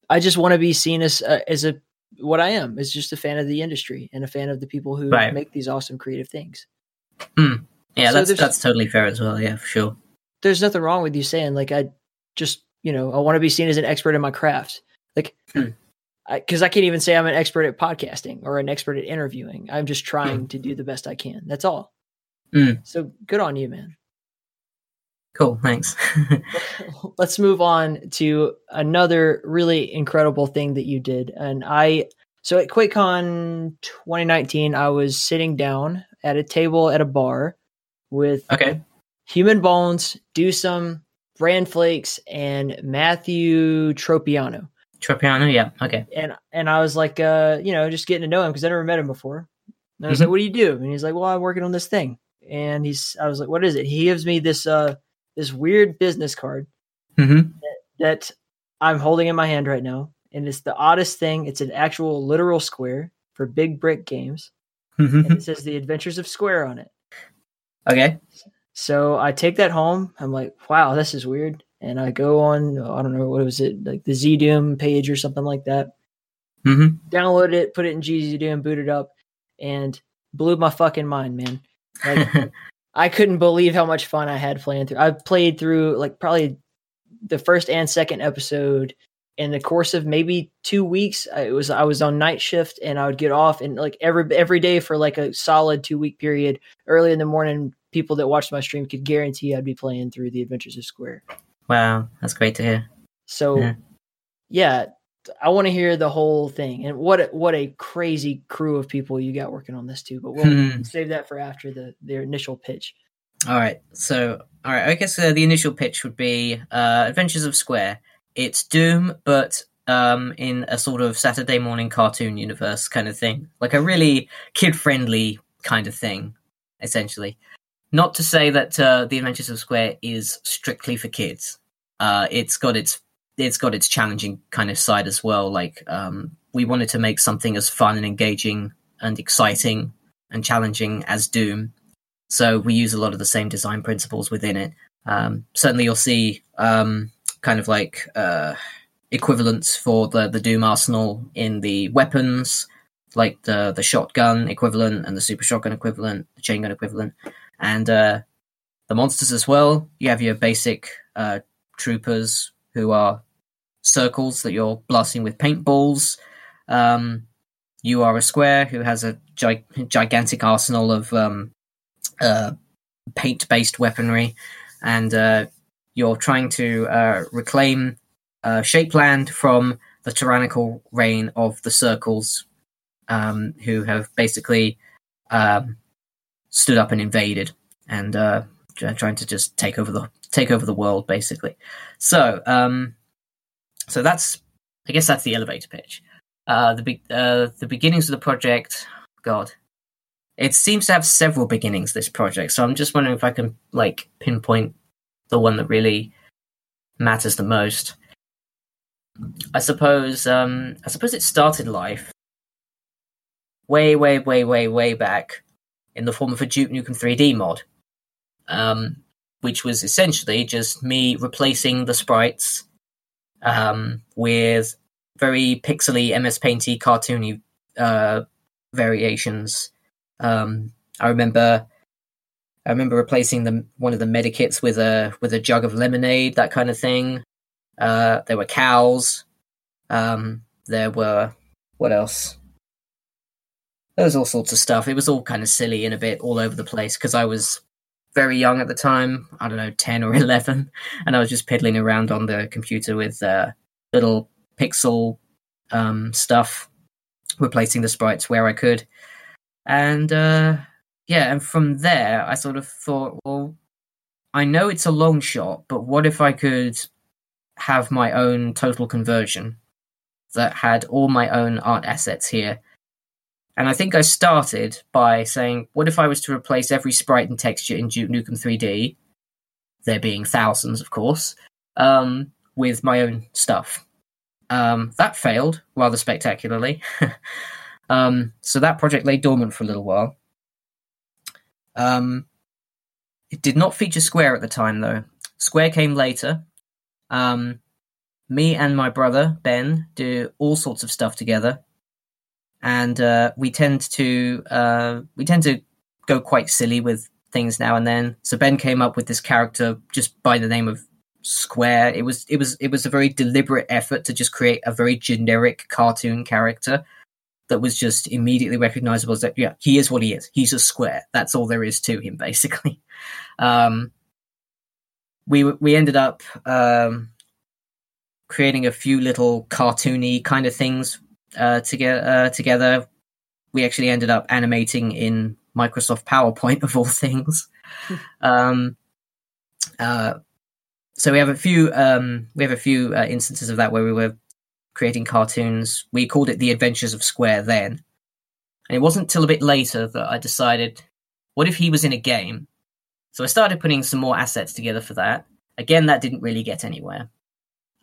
I just want to be seen as uh, as a what I am is just a fan of the industry and a fan of the people who right. make these awesome creative things. Mm. Yeah, so that's that's totally fair as well. Yeah, for sure. There's nothing wrong with you saying like I just you know I want to be seen as an expert in my craft. Like mm because I, I, can't even say I'm an expert at podcasting or an expert at interviewing. I'm just trying mm. to do the best I can. That's all. Mm. So good on you, man. Cool. Thanks. Let's move on to another really incredible thing that you did. And I, so at QuakeCon 2019, I was sitting down at a table at a bar with okay. Human Bones, Do Some, Brand Flakes, and Matthew Tropiano. Tropiano, yeah, okay. And and I was like, uh, you know, just getting to know him because I never met him before. And I was mm-hmm. like, "What do you do?" And he's like, "Well, I'm working on this thing." And he's, I was like, "What is it?" He gives me this uh this weird business card mm-hmm. that, that I'm holding in my hand right now, and it's the oddest thing. It's an actual literal square for Big Brick Games, mm-hmm. it says "The Adventures of Square" on it. Okay. So I take that home. I'm like, "Wow, this is weird." and I go on, I don't know, what was it, like the ZDoom page or something like that. Mm-hmm. Download it, put it in GZDoom, boot it up, and blew my fucking mind, man. Like, I couldn't believe how much fun I had playing through. I played through like probably the first and second episode in the course of maybe two weeks. I was I was on night shift and I would get off and like every every day for like a solid two week period. Early in the morning, people that watched my stream could guarantee I'd be playing through the Adventures of Square. Wow, that's great to hear. So, yeah, yeah I want to hear the whole thing. And what a, what a crazy crew of people you got working on this too. But we'll hmm. save that for after the their initial pitch. All right. So, all right. I guess uh, the initial pitch would be uh, Adventures of Square. It's Doom, but um, in a sort of Saturday morning cartoon universe kind of thing, like a really kid friendly kind of thing, essentially. Not to say that uh, the Adventures of Square is strictly for kids. Uh, it's got its it's got its challenging kind of side as well. Like um, we wanted to make something as fun and engaging and exciting and challenging as Doom. So we use a lot of the same design principles within it. Um, certainly, you'll see um, kind of like uh, equivalents for the the Doom arsenal in the weapons, like the the shotgun equivalent and the super shotgun equivalent, the chain gun equivalent and uh, the monsters as well. You have your basic uh, troopers who are circles that you're blasting with paintballs. Um, you are a square who has a gi- gigantic arsenal of um, uh, paint-based weaponry, and uh, you're trying to uh, reclaim uh, Shapeland from the tyrannical reign of the circles, um, who have basically um, stood up and invaded and uh, trying to just take over the take over the world basically. So um, so that's I guess that's the elevator pitch. Uh, the be- uh, the beginnings of the project, God, it seems to have several beginnings. This project, so I'm just wondering if I can like pinpoint the one that really matters the most. I suppose um, I suppose it started life way, way, way, way, way back in the form of a Duke Nukem 3D mod, um, which was essentially just me replacing the sprites um, with very pixely MS Painty cartoony uh, variations. Um, I remember I remember replacing the one of the medikits with a with a jug of lemonade, that kind of thing. Uh, there were cows. Um, there were what else? There was all sorts of stuff. It was all kind of silly and a bit all over the place because I was very young at the time. I don't know, ten or eleven, and I was just piddling around on the computer with uh, little pixel um, stuff, replacing the sprites where I could, and uh, yeah, and from there I sort of thought, well, I know it's a long shot, but what if I could have my own total conversion that had all my own art assets here. And I think I started by saying, what if I was to replace every sprite and texture in Duke Nukem 3D, there being thousands, of course, um, with my own stuff? Um, that failed rather spectacularly. um, so that project lay dormant for a little while. Um, it did not feature Square at the time, though. Square came later, um, me and my brother Ben do all sorts of stuff together, and uh, we tend to uh, we tend to go quite silly with things now and then. So Ben came up with this character just by the name of Square. It was it was it was a very deliberate effort to just create a very generic cartoon character that was just immediately recognizable as that yeah he is what he is he's a square that's all there is to him basically um, we we ended up um, creating a few little cartoony kind of things uh, together. Uh, together, we actually ended up animating in Microsoft PowerPoint of all things. um, uh, so we have a few um, we have a few uh, instances of that where we were creating cartoons. We called it the Adventures of Square then, and it wasn't till a bit later that I decided, what if he was in a game so I started putting some more assets together for that. Again, that didn't really get anywhere.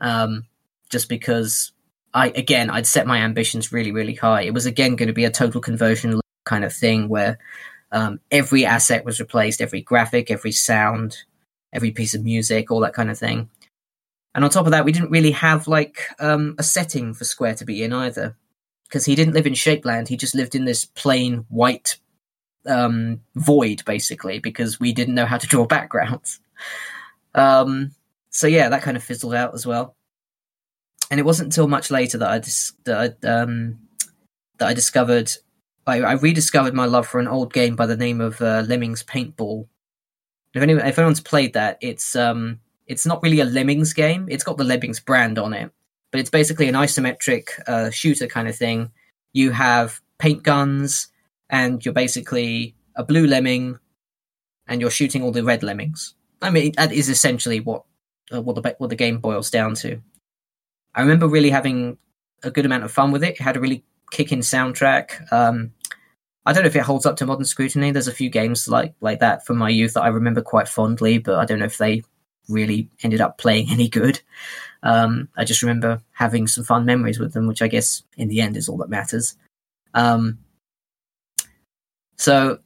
Um, just because I, again, I'd set my ambitions really, really high. It was again going to be a total conversion kind of thing where um, every asset was replaced, every graphic, every sound, every piece of music, all that kind of thing. And on top of that, we didn't really have like um, a setting for Square to be in either, because he didn't live in Shapeland. He just lived in this plain white um, void basically because we didn't know how to draw backgrounds. Um, so yeah, that kind of fizzled out as well. And it wasn't until much later that I dis- that I, um, that I discovered I, I, rediscovered my love for an old game by the name of uh, Lemmings Paintball. If anyone if anyone's played that, it's um it's not really a Lemmings game. It's got the Lemmings brand on it, but it's basically an isometric uh, shooter kind of thing. You have paint guns and you're basically a blue lemming, and you're shooting all the red lemmings. I mean, that is essentially what uh, what the what the game boils down to. I remember really having a good amount of fun with it. It had a really kicking soundtrack. Um, I don't know if it holds up to modern scrutiny. There's a few games like like that from my youth that I remember quite fondly, but I don't know if they really ended up playing any good. Um, I just remember having some fun memories with them, which I guess in the end is all that matters. Um, so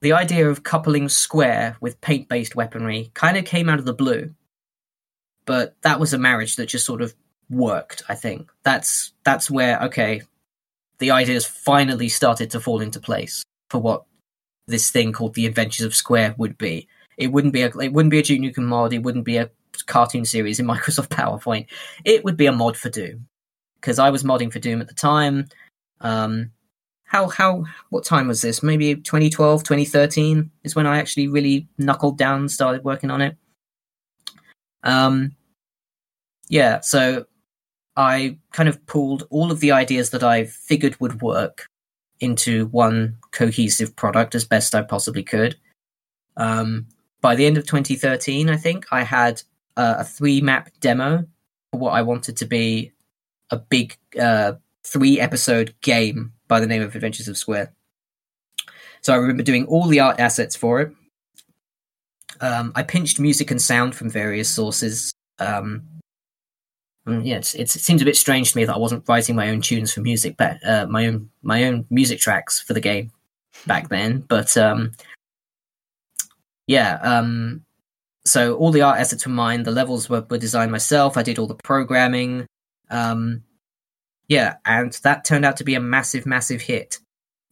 the idea of coupling Square with paint based weaponry kind of came out of the blue. But that was a marriage that just sort of worked, I think. That's that's where okay, the ideas finally started to fall into place for what this thing called the Adventures of Square would be. It wouldn't be a it wouldn't be a Duke Nukem mod, it wouldn't be a cartoon series in Microsoft PowerPoint. It would be a mod for Doom. Because I was modding for Doom at the time. Um, how how what time was this? Maybe 2012, 2013 is when I actually really knuckled down and started working on it. Um, yeah, so I kind of pulled all of the ideas that I figured would work into one cohesive product as best I possibly could. Um, by the end of 2013, I think I had uh, a three map demo for what I wanted to be a big uh, three episode game by the name of Adventures of Square. So I remember doing all the art assets for it. Um, I pinched music and sound from various sources um, mm, yeah, it seems a bit strange to me that I wasn't writing my own tunes for music, but uh, my own my own music tracks for the game back then. But um, yeah, um, so all the art assets were mine. The levels were, were designed myself. I did all the programming. Um, yeah, and that turned out to be a massive, massive hit.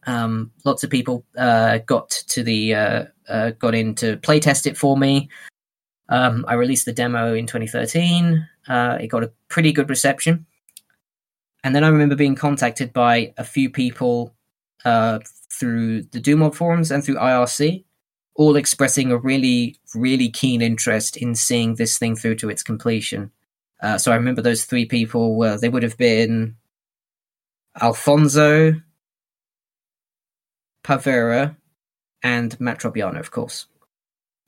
Um, lots of people uh, got to the uh, uh, got in to playtest it for me. Um, I released the demo in 2013. Uh, it got a pretty good reception, and then I remember being contacted by a few people uh, through the Doom forums and through IRC, all expressing a really, really keen interest in seeing this thing through to its completion. Uh, so I remember those three people were they would have been Alfonso, Pavera, and Matt Tropiano, of course.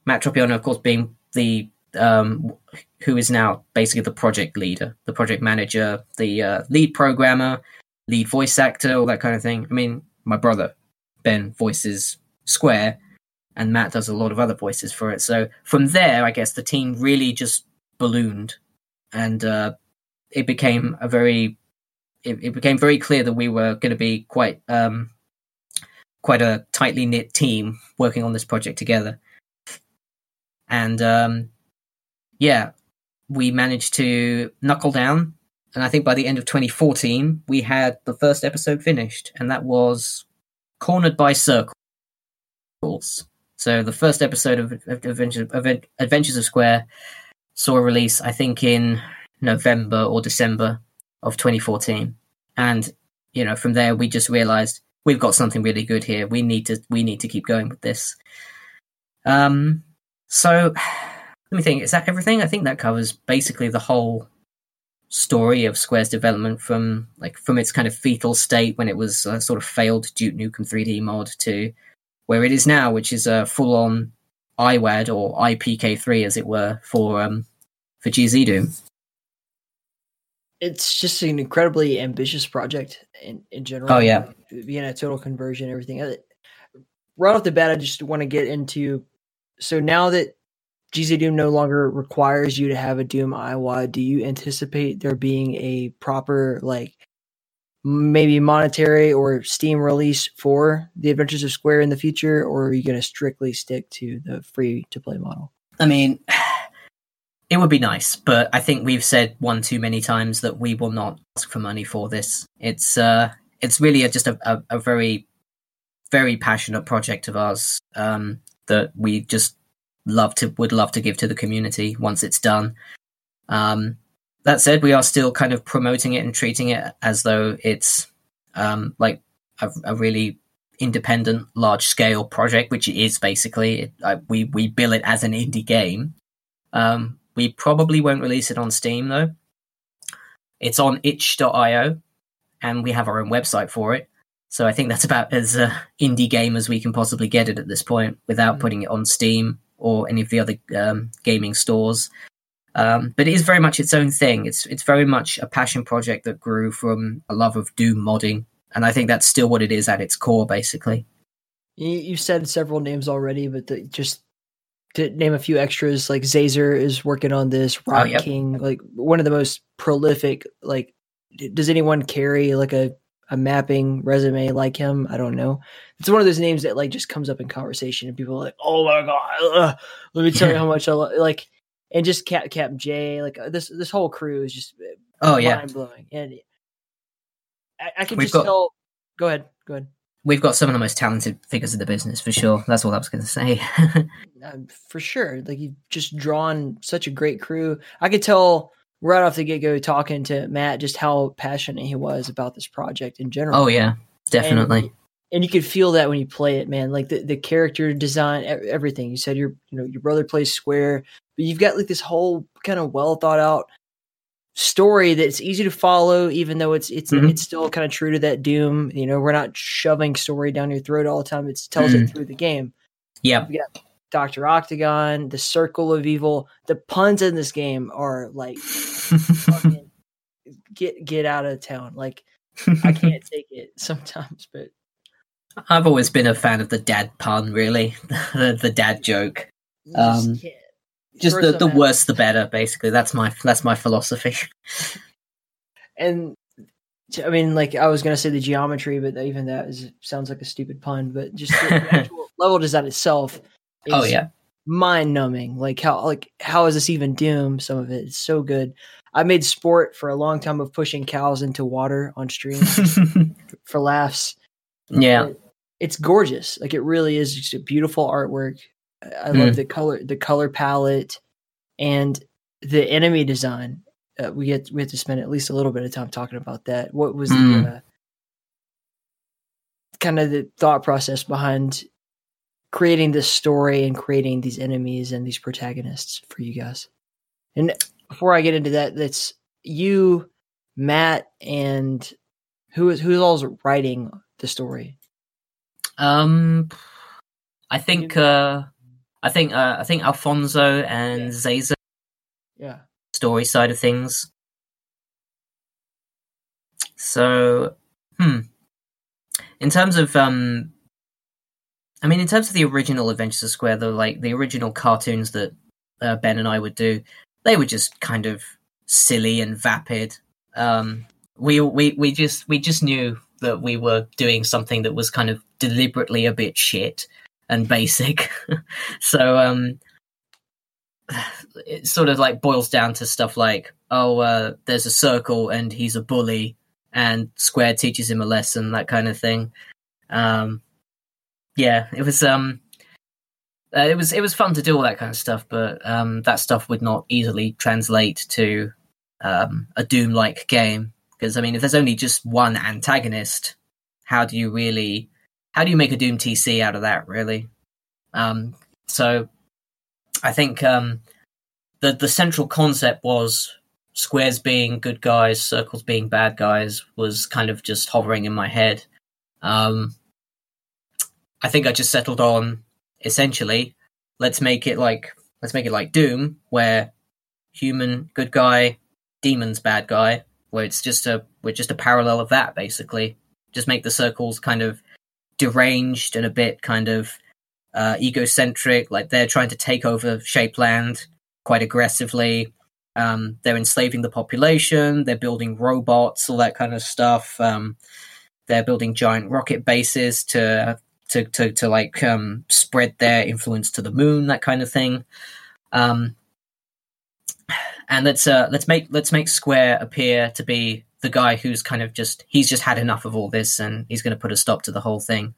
Matt Tropiano, of course, being the um, who is now basically the project leader, the project manager, the uh, lead programmer, lead voice actor, all that kind of thing. I mean, my brother Ben voices Square, and Matt does a lot of other voices for it. So from there, I guess the team really just ballooned, and uh, it became a very it, it, became very clear that we were going to be quite um, quite a tightly knit team working on this project together. And um, yeah, we managed to knuckle down. And I think by the end of 2014, we had the first episode finished, and that was Cornered by Circles. So the first episode of Adventures, Adventures of Square saw a release, I think, in November or December of 2014. And, you know, from there we just realized we've got something really good here. We need to we need to keep going with this. Um so let me think, is that everything? I think that covers basically the whole story of Square's development from like from its kind of fetal state when it was a sort of failed Duke Nukem 3D mod to where it is now, which is a full on IWAD or IPK3 as it were for um for GZ Doom it's just an incredibly ambitious project in, in general. Oh yeah, being a total conversion, everything. Uh, right off the bat, I just want to get into. So now that GZ Doom no longer requires you to have a Doom IWAD, do you anticipate there being a proper like maybe monetary or Steam release for the Adventures of Square in the future, or are you going to strictly stick to the free to play model? I mean, it would be nice, but I think we've said one too many times that we will not ask for money for this. It's uh, it's really a, just a, a, a, very, very passionate project of ours um, that we just love to would love to give to the community once it's done. Um, that said, we are still kind of promoting it and treating it as though it's um, like a, a really independent, large scale project, which it is basically. It, I, we we bill it as an indie game. Um, we probably won't release it on Steam though. It's on itch.io and we have our own website for it. So I think that's about as uh, indie game as we can possibly get it at this point without mm-hmm. putting it on Steam or any of the other um, gaming stores. Um, but it is very much its own thing. It's it's very much a passion project that grew from a love of Doom modding, and I think that's still what it is at its core, basically. You, said several names already, but the, just to name a few extras, like Xaser is working on this. Rock oh, yep. King, like one of the most prolific. Like, does anyone carry like a a mapping resume like him? I don't know. It's one of those names that like just comes up in conversation, and people are like, "Oh my god, let me tell you how much I lo-. like." And just Cap Cap J, like uh, this this whole crew is just oh yeah, mind blowing, and I, I can We've just got- tell. Go ahead, go ahead we've got some of the most talented figures in the business for sure. That's all I was going to say. Um, for sure, like you've just drawn such a great crew. I could tell right off the get go talking to Matt just how passionate he was about this project in general. Oh yeah, definitely. And, and you could feel that when you play it, man. Like the, the character design, everything. You said your you know your brother plays Square, but you've got like this whole kind of well thought out story that's easy to follow, even though it's it's mm-hmm. it's still kind of true to that Doom. You know, we're not shoving story down your throat all the time. It tells mm-hmm. it through the game. Yeah. Doctor Octagon, the Circle of Evil. The puns in this game are like get get out of town. Like I can't take it sometimes, but I've always been a fan of the dad pun. Really, the, the dad joke. Um, just the, the worse the better. Basically, that's my that's my philosophy. and I mean, like I was gonna say the geometry, but even that is sounds like a stupid pun. But just the actual level design itself. Oh, is Oh yeah, mind numbing. Like how like how is this even Doom? Some of it is so good. I made sport for a long time of pushing cows into water on stream for laughs. yeah, It- it's gorgeous. Like it really is just a beautiful artwork. I I Mm. love the color, the color palette, and the enemy design. Uh, we get we have to spend at least a little bit of time talking about that. What was Mm. the uh, kind of the thought process behind creating this story and creating these enemies and these protagonists for you guys? And before I get into that, that's you, Matt, and who is who's all's writing the story. Um, I think uh, I think uh, I think Alfonso and Xaser Yeah. story side of things. So, hmm. In terms of um, I mean, in terms of the original Adventures of Square, the like the original cartoons that uh, Ben and I would do, they were just kind of silly and vapid. Um, we we we just we just knew that we were doing something that was kind of deliberately a bit shit and basic. so um it sort of like boils down to stuff like oh uh there's a circle and he's a bully and square teaches him a lesson that kind of thing um yeah it was um uh, it was it was fun to do all that kind of stuff but um that stuff would not easily translate to um a doom like game because i mean if there's only just one antagonist how do you really how do you make a doom tc out of that really? Um so i think um the the central concept was squares being good guys circles being bad guys was kind of just hovering in my head. Um i think i just settled on essentially let's make it like let's make it like doom where human good guy demons bad guy where it's just a we're just a parallel of that basically. Just make the circles kind of deranged and a bit kind of uh, egocentric like they're trying to take over shapeland quite aggressively. Um, they're enslaving the population they're building robots all that kind of stuff. Um, they're building giant rocket bases to to to, to like um, spread their influence to the moon that kind of thing. Um, and let's uh, let's make let's make Square appear to be the guy who's kind of just he's just had enough of all this and he's going to put a stop to the whole thing.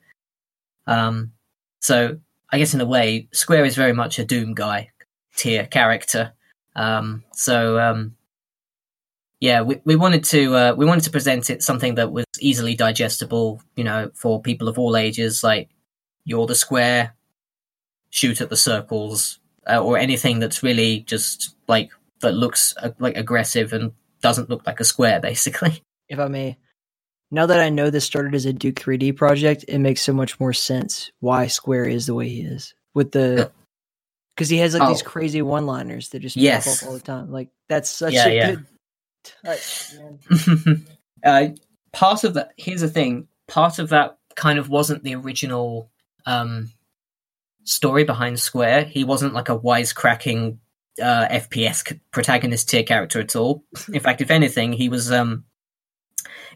Um, so I guess in a way, Square is very much a Doom guy tier character. Um, so um, yeah, we we wanted to uh, we wanted to present it something that was easily digestible, you know, for people of all ages. Like you're the Square, shoot at the circles, uh, or anything that's really just like that looks uh, like aggressive and doesn't look like a square, basically. if I may. Now that I know this started as a Duke 3D project, it makes so much more sense why Square is the way he is. With the because he has like these Oh. crazy one-liners that just Yes. pop up all the time. Like that's such Yeah, a yeah. good touch, man. uh, part of that. Here's the thing. Part of that kind of wasn't the original um, story behind Square. He wasn't like a wisecracking uh, FPS protagonist tier character at all. In fact, if anything, he was. Um,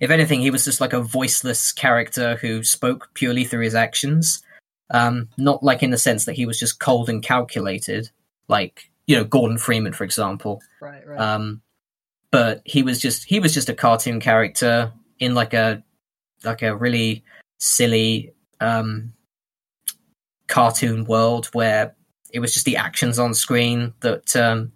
if anything, he was just like a voiceless character who spoke purely through his actions. Um, not like in the sense that he was just cold and calculated, like you know Gordon Freeman, for example. Right, right. Um, but he was just he was just a cartoon character in like a like a really silly um, cartoon world where it was just the actions on screen that um,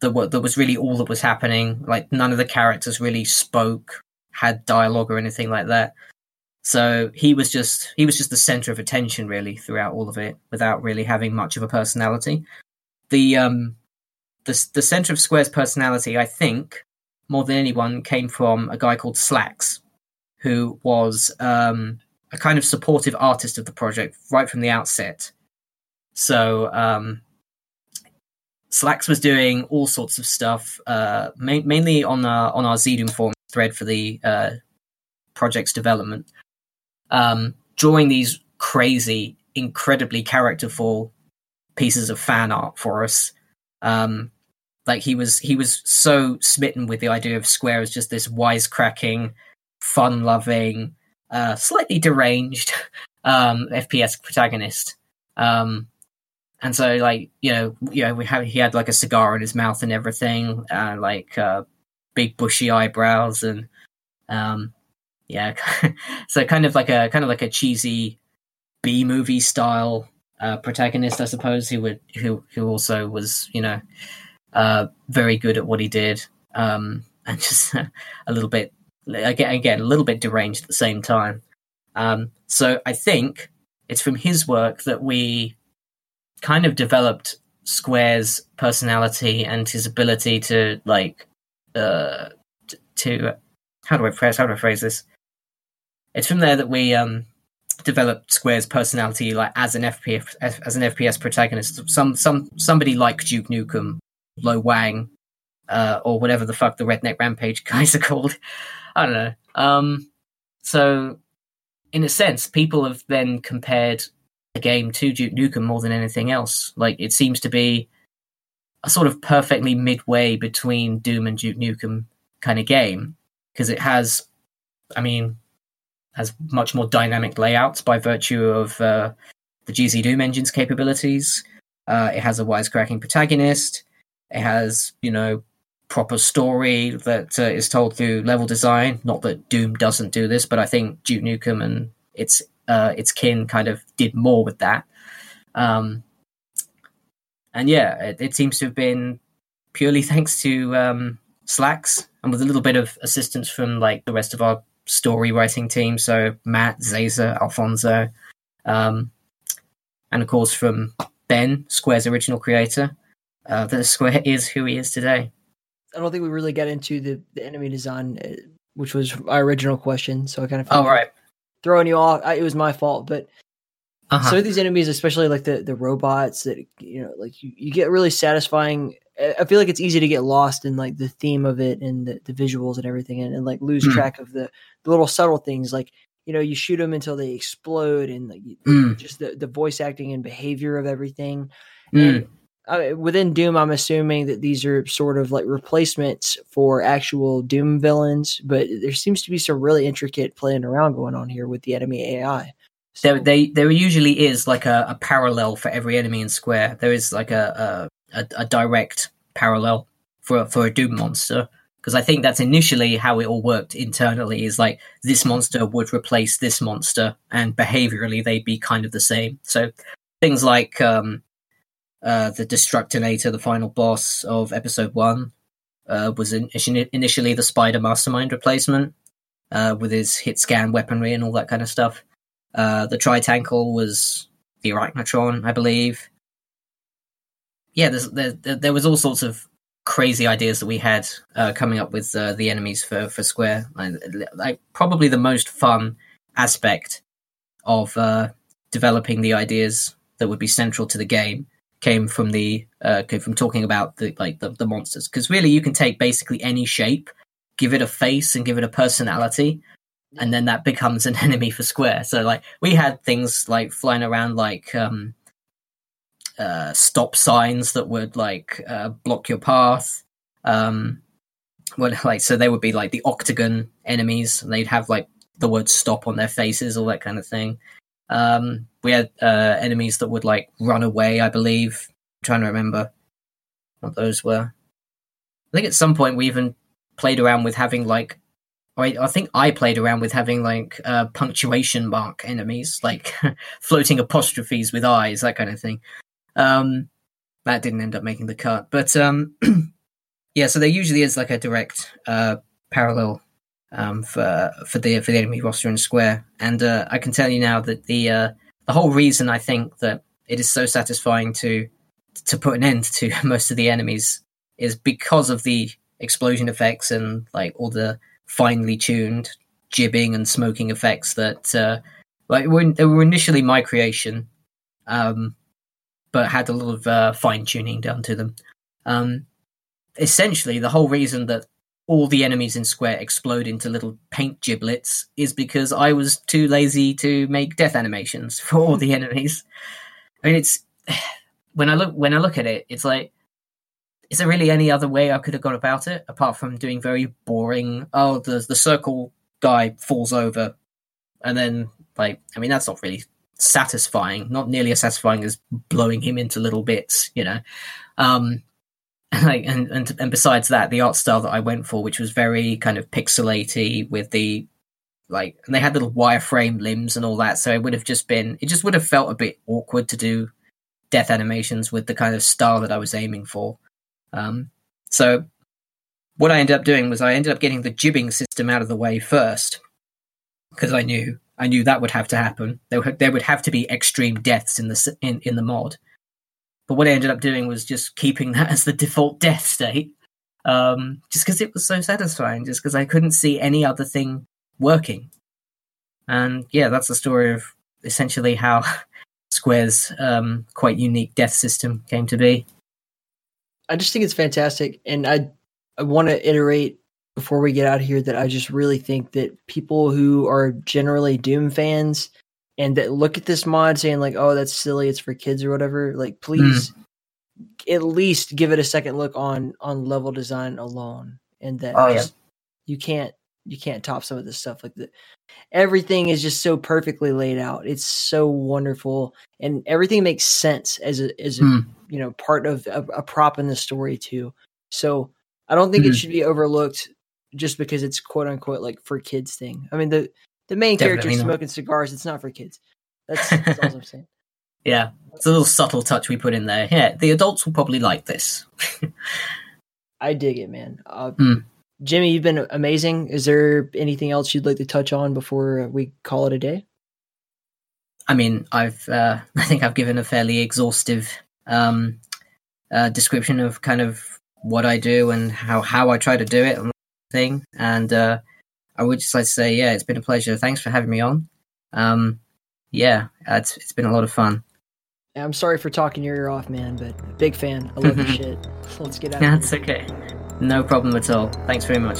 that were, that was really all that was happening. Like none of the characters really spoke, had dialogue or anything like that. So he was just he was just the center of attention really throughout all of it, without really having much of a personality. The um the the center of Square's personality, I think, more than anyone, came from a guy called Slacks, who was um, a kind of supportive artist of the project right from the outset. So um, Slacks was doing all sorts of stuff, uh, ma- mainly on our, on our Zdoom forum thread for the uh, project's development, um, drawing these crazy, incredibly characterful pieces of fan art for us. Um, like he was he was so smitten with the idea of Square as just this wisecracking, fun-loving, uh, slightly deranged um, FPS protagonist. Um, and so, like you know, you know, we have he had like a cigar in his mouth and everything, and like uh, big bushy eyebrows, and um, yeah, so kind of like a kind of like a cheesy B movie style uh, protagonist, I suppose. Who would who who also was you know uh, very good at what he did, um, and just a little bit again again a little bit deranged at the same time. Um, so I think it's from his work that we kind of developed Square's personality and his ability to like uh, to how do I phrase how do I phrase this? It's from there that we um, developed Square's personality, like as an FPS as an FPS protagonist. Some some somebody like Duke Nukem, Lo Wang, uh, or whatever the fuck the Redneck Rampage guys are called. I don't know. Um, so, in a sense, people have then compared the game to Duke Nukem more than anything else. Like it seems to be a sort of perfectly midway between Doom and Duke Nukem kind of game because it has, I mean, has much more dynamic layouts by virtue of uh, the GZ Doom engine's capabilities. Uh, it has a wisecracking protagonist. It has, you know, proper story that uh, is told through level design. Not that Doom doesn't do this, but I think Duke Nukem and its uh, its kin kind of did more with that. Um, and yeah, it, it, seems to have been purely thanks to um, Slacks and with a little bit of assistance from like the rest of our story writing team. So Matt, Xaser, Alfonso, um, and of course from Ben, Square's original creator, uh, that Square is who he is today. I don't think we really got into the, the enemy design, uh, which was our original question. So I kind of oh right throwing you off. I, it was my fault, but uh-huh. some of these enemies, especially like the the robots, that you know, like you, you get really satisfying I feel like it's easy to get lost in like the theme of it and the, the visuals and everything, and, and like lose mm. track of the, the little subtle things. Like you know, you shoot them until they explode, and like mm. just the, the voice acting and behavior of everything. Mm. And uh, within Doom, I'm assuming that these are sort of like replacements for actual Doom villains, but there seems to be some really intricate playing around going on here with the enemy AI. So, there, they, there usually is like a, a, parallel for every enemy in Square. There is like a, a, a direct parallel for for a Doom monster because I think that's initially how it all worked internally. Is like this monster would replace this monster, and behaviorally they'd be kind of the same. So things like um, uh, the Destructinator, the final boss of Episode One, uh, was in, initially the Spider Mastermind replacement uh, with his hit scan weaponry and all that kind of stuff. Uh, the Tritangle was the Arachnotron, I believe yeah, there, there was all sorts of crazy ideas that we had uh, coming up with the enemies for for Square. Like, probably the most fun aspect of developing the ideas that would be central to the game came from the uh, came from talking about the like the, the monsters because really you can take basically any shape, give it a face and give it a personality, and then that becomes an enemy for Square. So like we had things like flying around like. Um, uh, stop signs that would like uh, block your path. Um, well, like so they would be like the octagon enemies, and they'd have like the word "stop" on their faces, all that kind of thing. Um, we had uh, enemies that would like run away. I believe. I'm trying to remember what those were. I think at some point we even played around with having like I, I think I played around with having like uh, punctuation mark enemies, like floating apostrophes with eyes, that kind of thing. Um, that didn't end up making the cut, but um, yeah. So there usually is like a direct uh, parallel um, for for the for the enemy roster in Square, and uh, I can tell you now that the uh, the whole reason I think that it is so satisfying to to put an end to most of the enemies is because of the explosion effects and like all the finely tuned gibbing and smoking effects that uh, like were, they were initially my creation um, but had a lot of uh, fine tuning done to them. Um, essentially, the whole reason that all the enemies in Square explode into little paint giblets is because I was too lazy to make death animations for all the enemies. I mean, it's when I look when I look at it, it's like, is there really any other way I could have gone about it apart from doing very boring? Oh, the the circle guy falls over, and then like, I mean, that's not really satisfying. Not nearly as satisfying as blowing him into little bits, you know. Um, like, and, and and besides that, the art style that I went for, which was very kind of pixelaty with the like, and they had little wireframe limbs and all that, so it would have just been, it just would have felt a bit awkward to do death animations with the kind of style that I was aiming for. Um, so what I ended up doing was I ended up getting the gibbing system out of the way first because I knew I knew that would have to happen. There would, there would have to be extreme deaths in the in, in the mod. But what I ended up doing was just keeping that as the default death state, um, just because it was so satisfying. Just because I couldn't see any other thing working. And yeah, that's the story of essentially how Square's um, quite unique death system came to be. I just think it's fantastic, and I I want to iterate before we get out here that I just really think that people who are generally Doom fans and that look at this mod saying like, "Oh, that's silly, it's for kids or whatever," like please mm. at least give it a second look on on level design alone, and that oh, yeah. you can't you can't top some of this stuff like that. Everything is just so perfectly laid out. It's so wonderful, and everything makes sense as a as a mm. you know part of a, a, prop in the story too. So I don't think mm. it hmm. should be overlooked just because it's quote unquote like for kids thing. I mean the the main character smoking cigars. It's not for kids. That's, that's all I'm saying. Yeah, it's a little subtle touch we put in there. Yeah, the adults will probably like this. I dig it, man. Uh, mm. Jimmy, you've been amazing. Is there anything else you'd like to touch on before we call it a day? I mean, I've uh, I think I've given a fairly exhaustive um, uh, description of kind of what I do and how how I try to do it and thing. And uh, I would just like to say, yeah, it's been a pleasure. Thanks for having me on. Um, yeah, it's it's been a lot of fun. I'm sorry for talking your ear off, man, but big fan. I love your shit. Let's get out. That's okay. No problem at all. Thanks very much.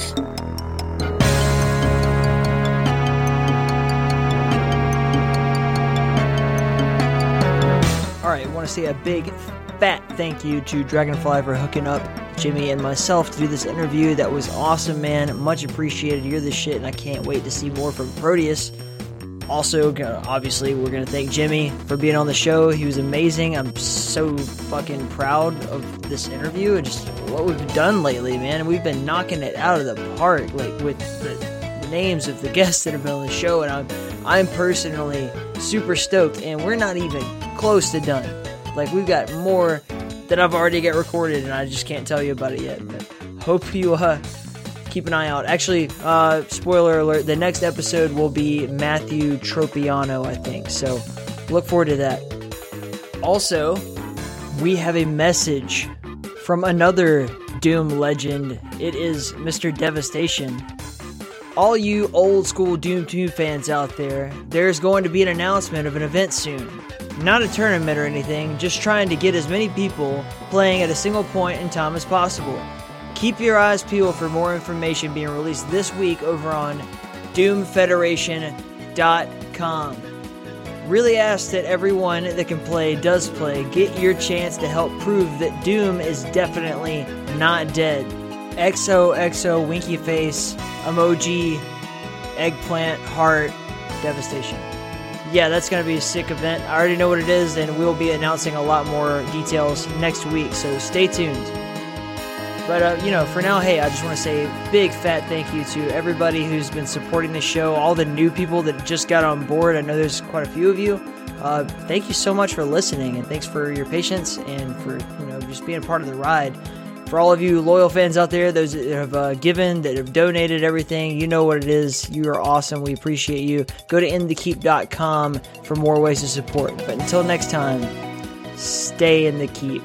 All right, I want to say a big fat thank you to Dragonfly for hooking up Jimmy and myself to do this interview. That was awesome, man. Much appreciated. You're the shit, and I can't wait to see more from Proteus. Also, obviously, we're going to thank Jimmy for being on the show. He was amazing. I'm so fucking proud of this interview and just what we've done lately, man. We've been knocking it out of the park, like with the, names of the guests that have been on the show, and I'm I'm personally super stoked. And we're not even close to done. Like we've got more that I've already got recorded, and I just can't tell you about it yet. But hope you uh, keep an eye out. Actually, uh, spoiler alert: the next episode will be Matthew Tropiano, I think. So look forward to that. Also, we have a message from another Doom legend. It is Mr. Devastation. All you old school Doom 2 fans out there, there's going to be an announcement of an event soon. Not a tournament or anything, just trying to get as many people playing at a single point in time as possible. Keep your eyes peeled for more information being released this week over on DoomFederation.com. Really ask that everyone that can play does play. Get your chance to help prove that Doom is definitely not dead. XOXO Winky Face, Emoji, Eggplant, Heart, Devastation. Yeah, that's going to be a sick event. I already know what it is, and we'll be announcing a lot more details next week, so stay tuned. But, uh, you know, for now, hey, I just want to say big fat thank you to everybody who's been supporting the show, all the new people that just got on board. I know there's quite a few of you. Uh, thank you so much for listening, and thanks for your patience and for, you know, just being a part of the ride. For all of you loyal fans out there, those that have uh, given, that have donated everything, you know what it is. You are awesome. We appreciate you. Go to inthekeep.com for more ways to support. But until next time, stay in the keep.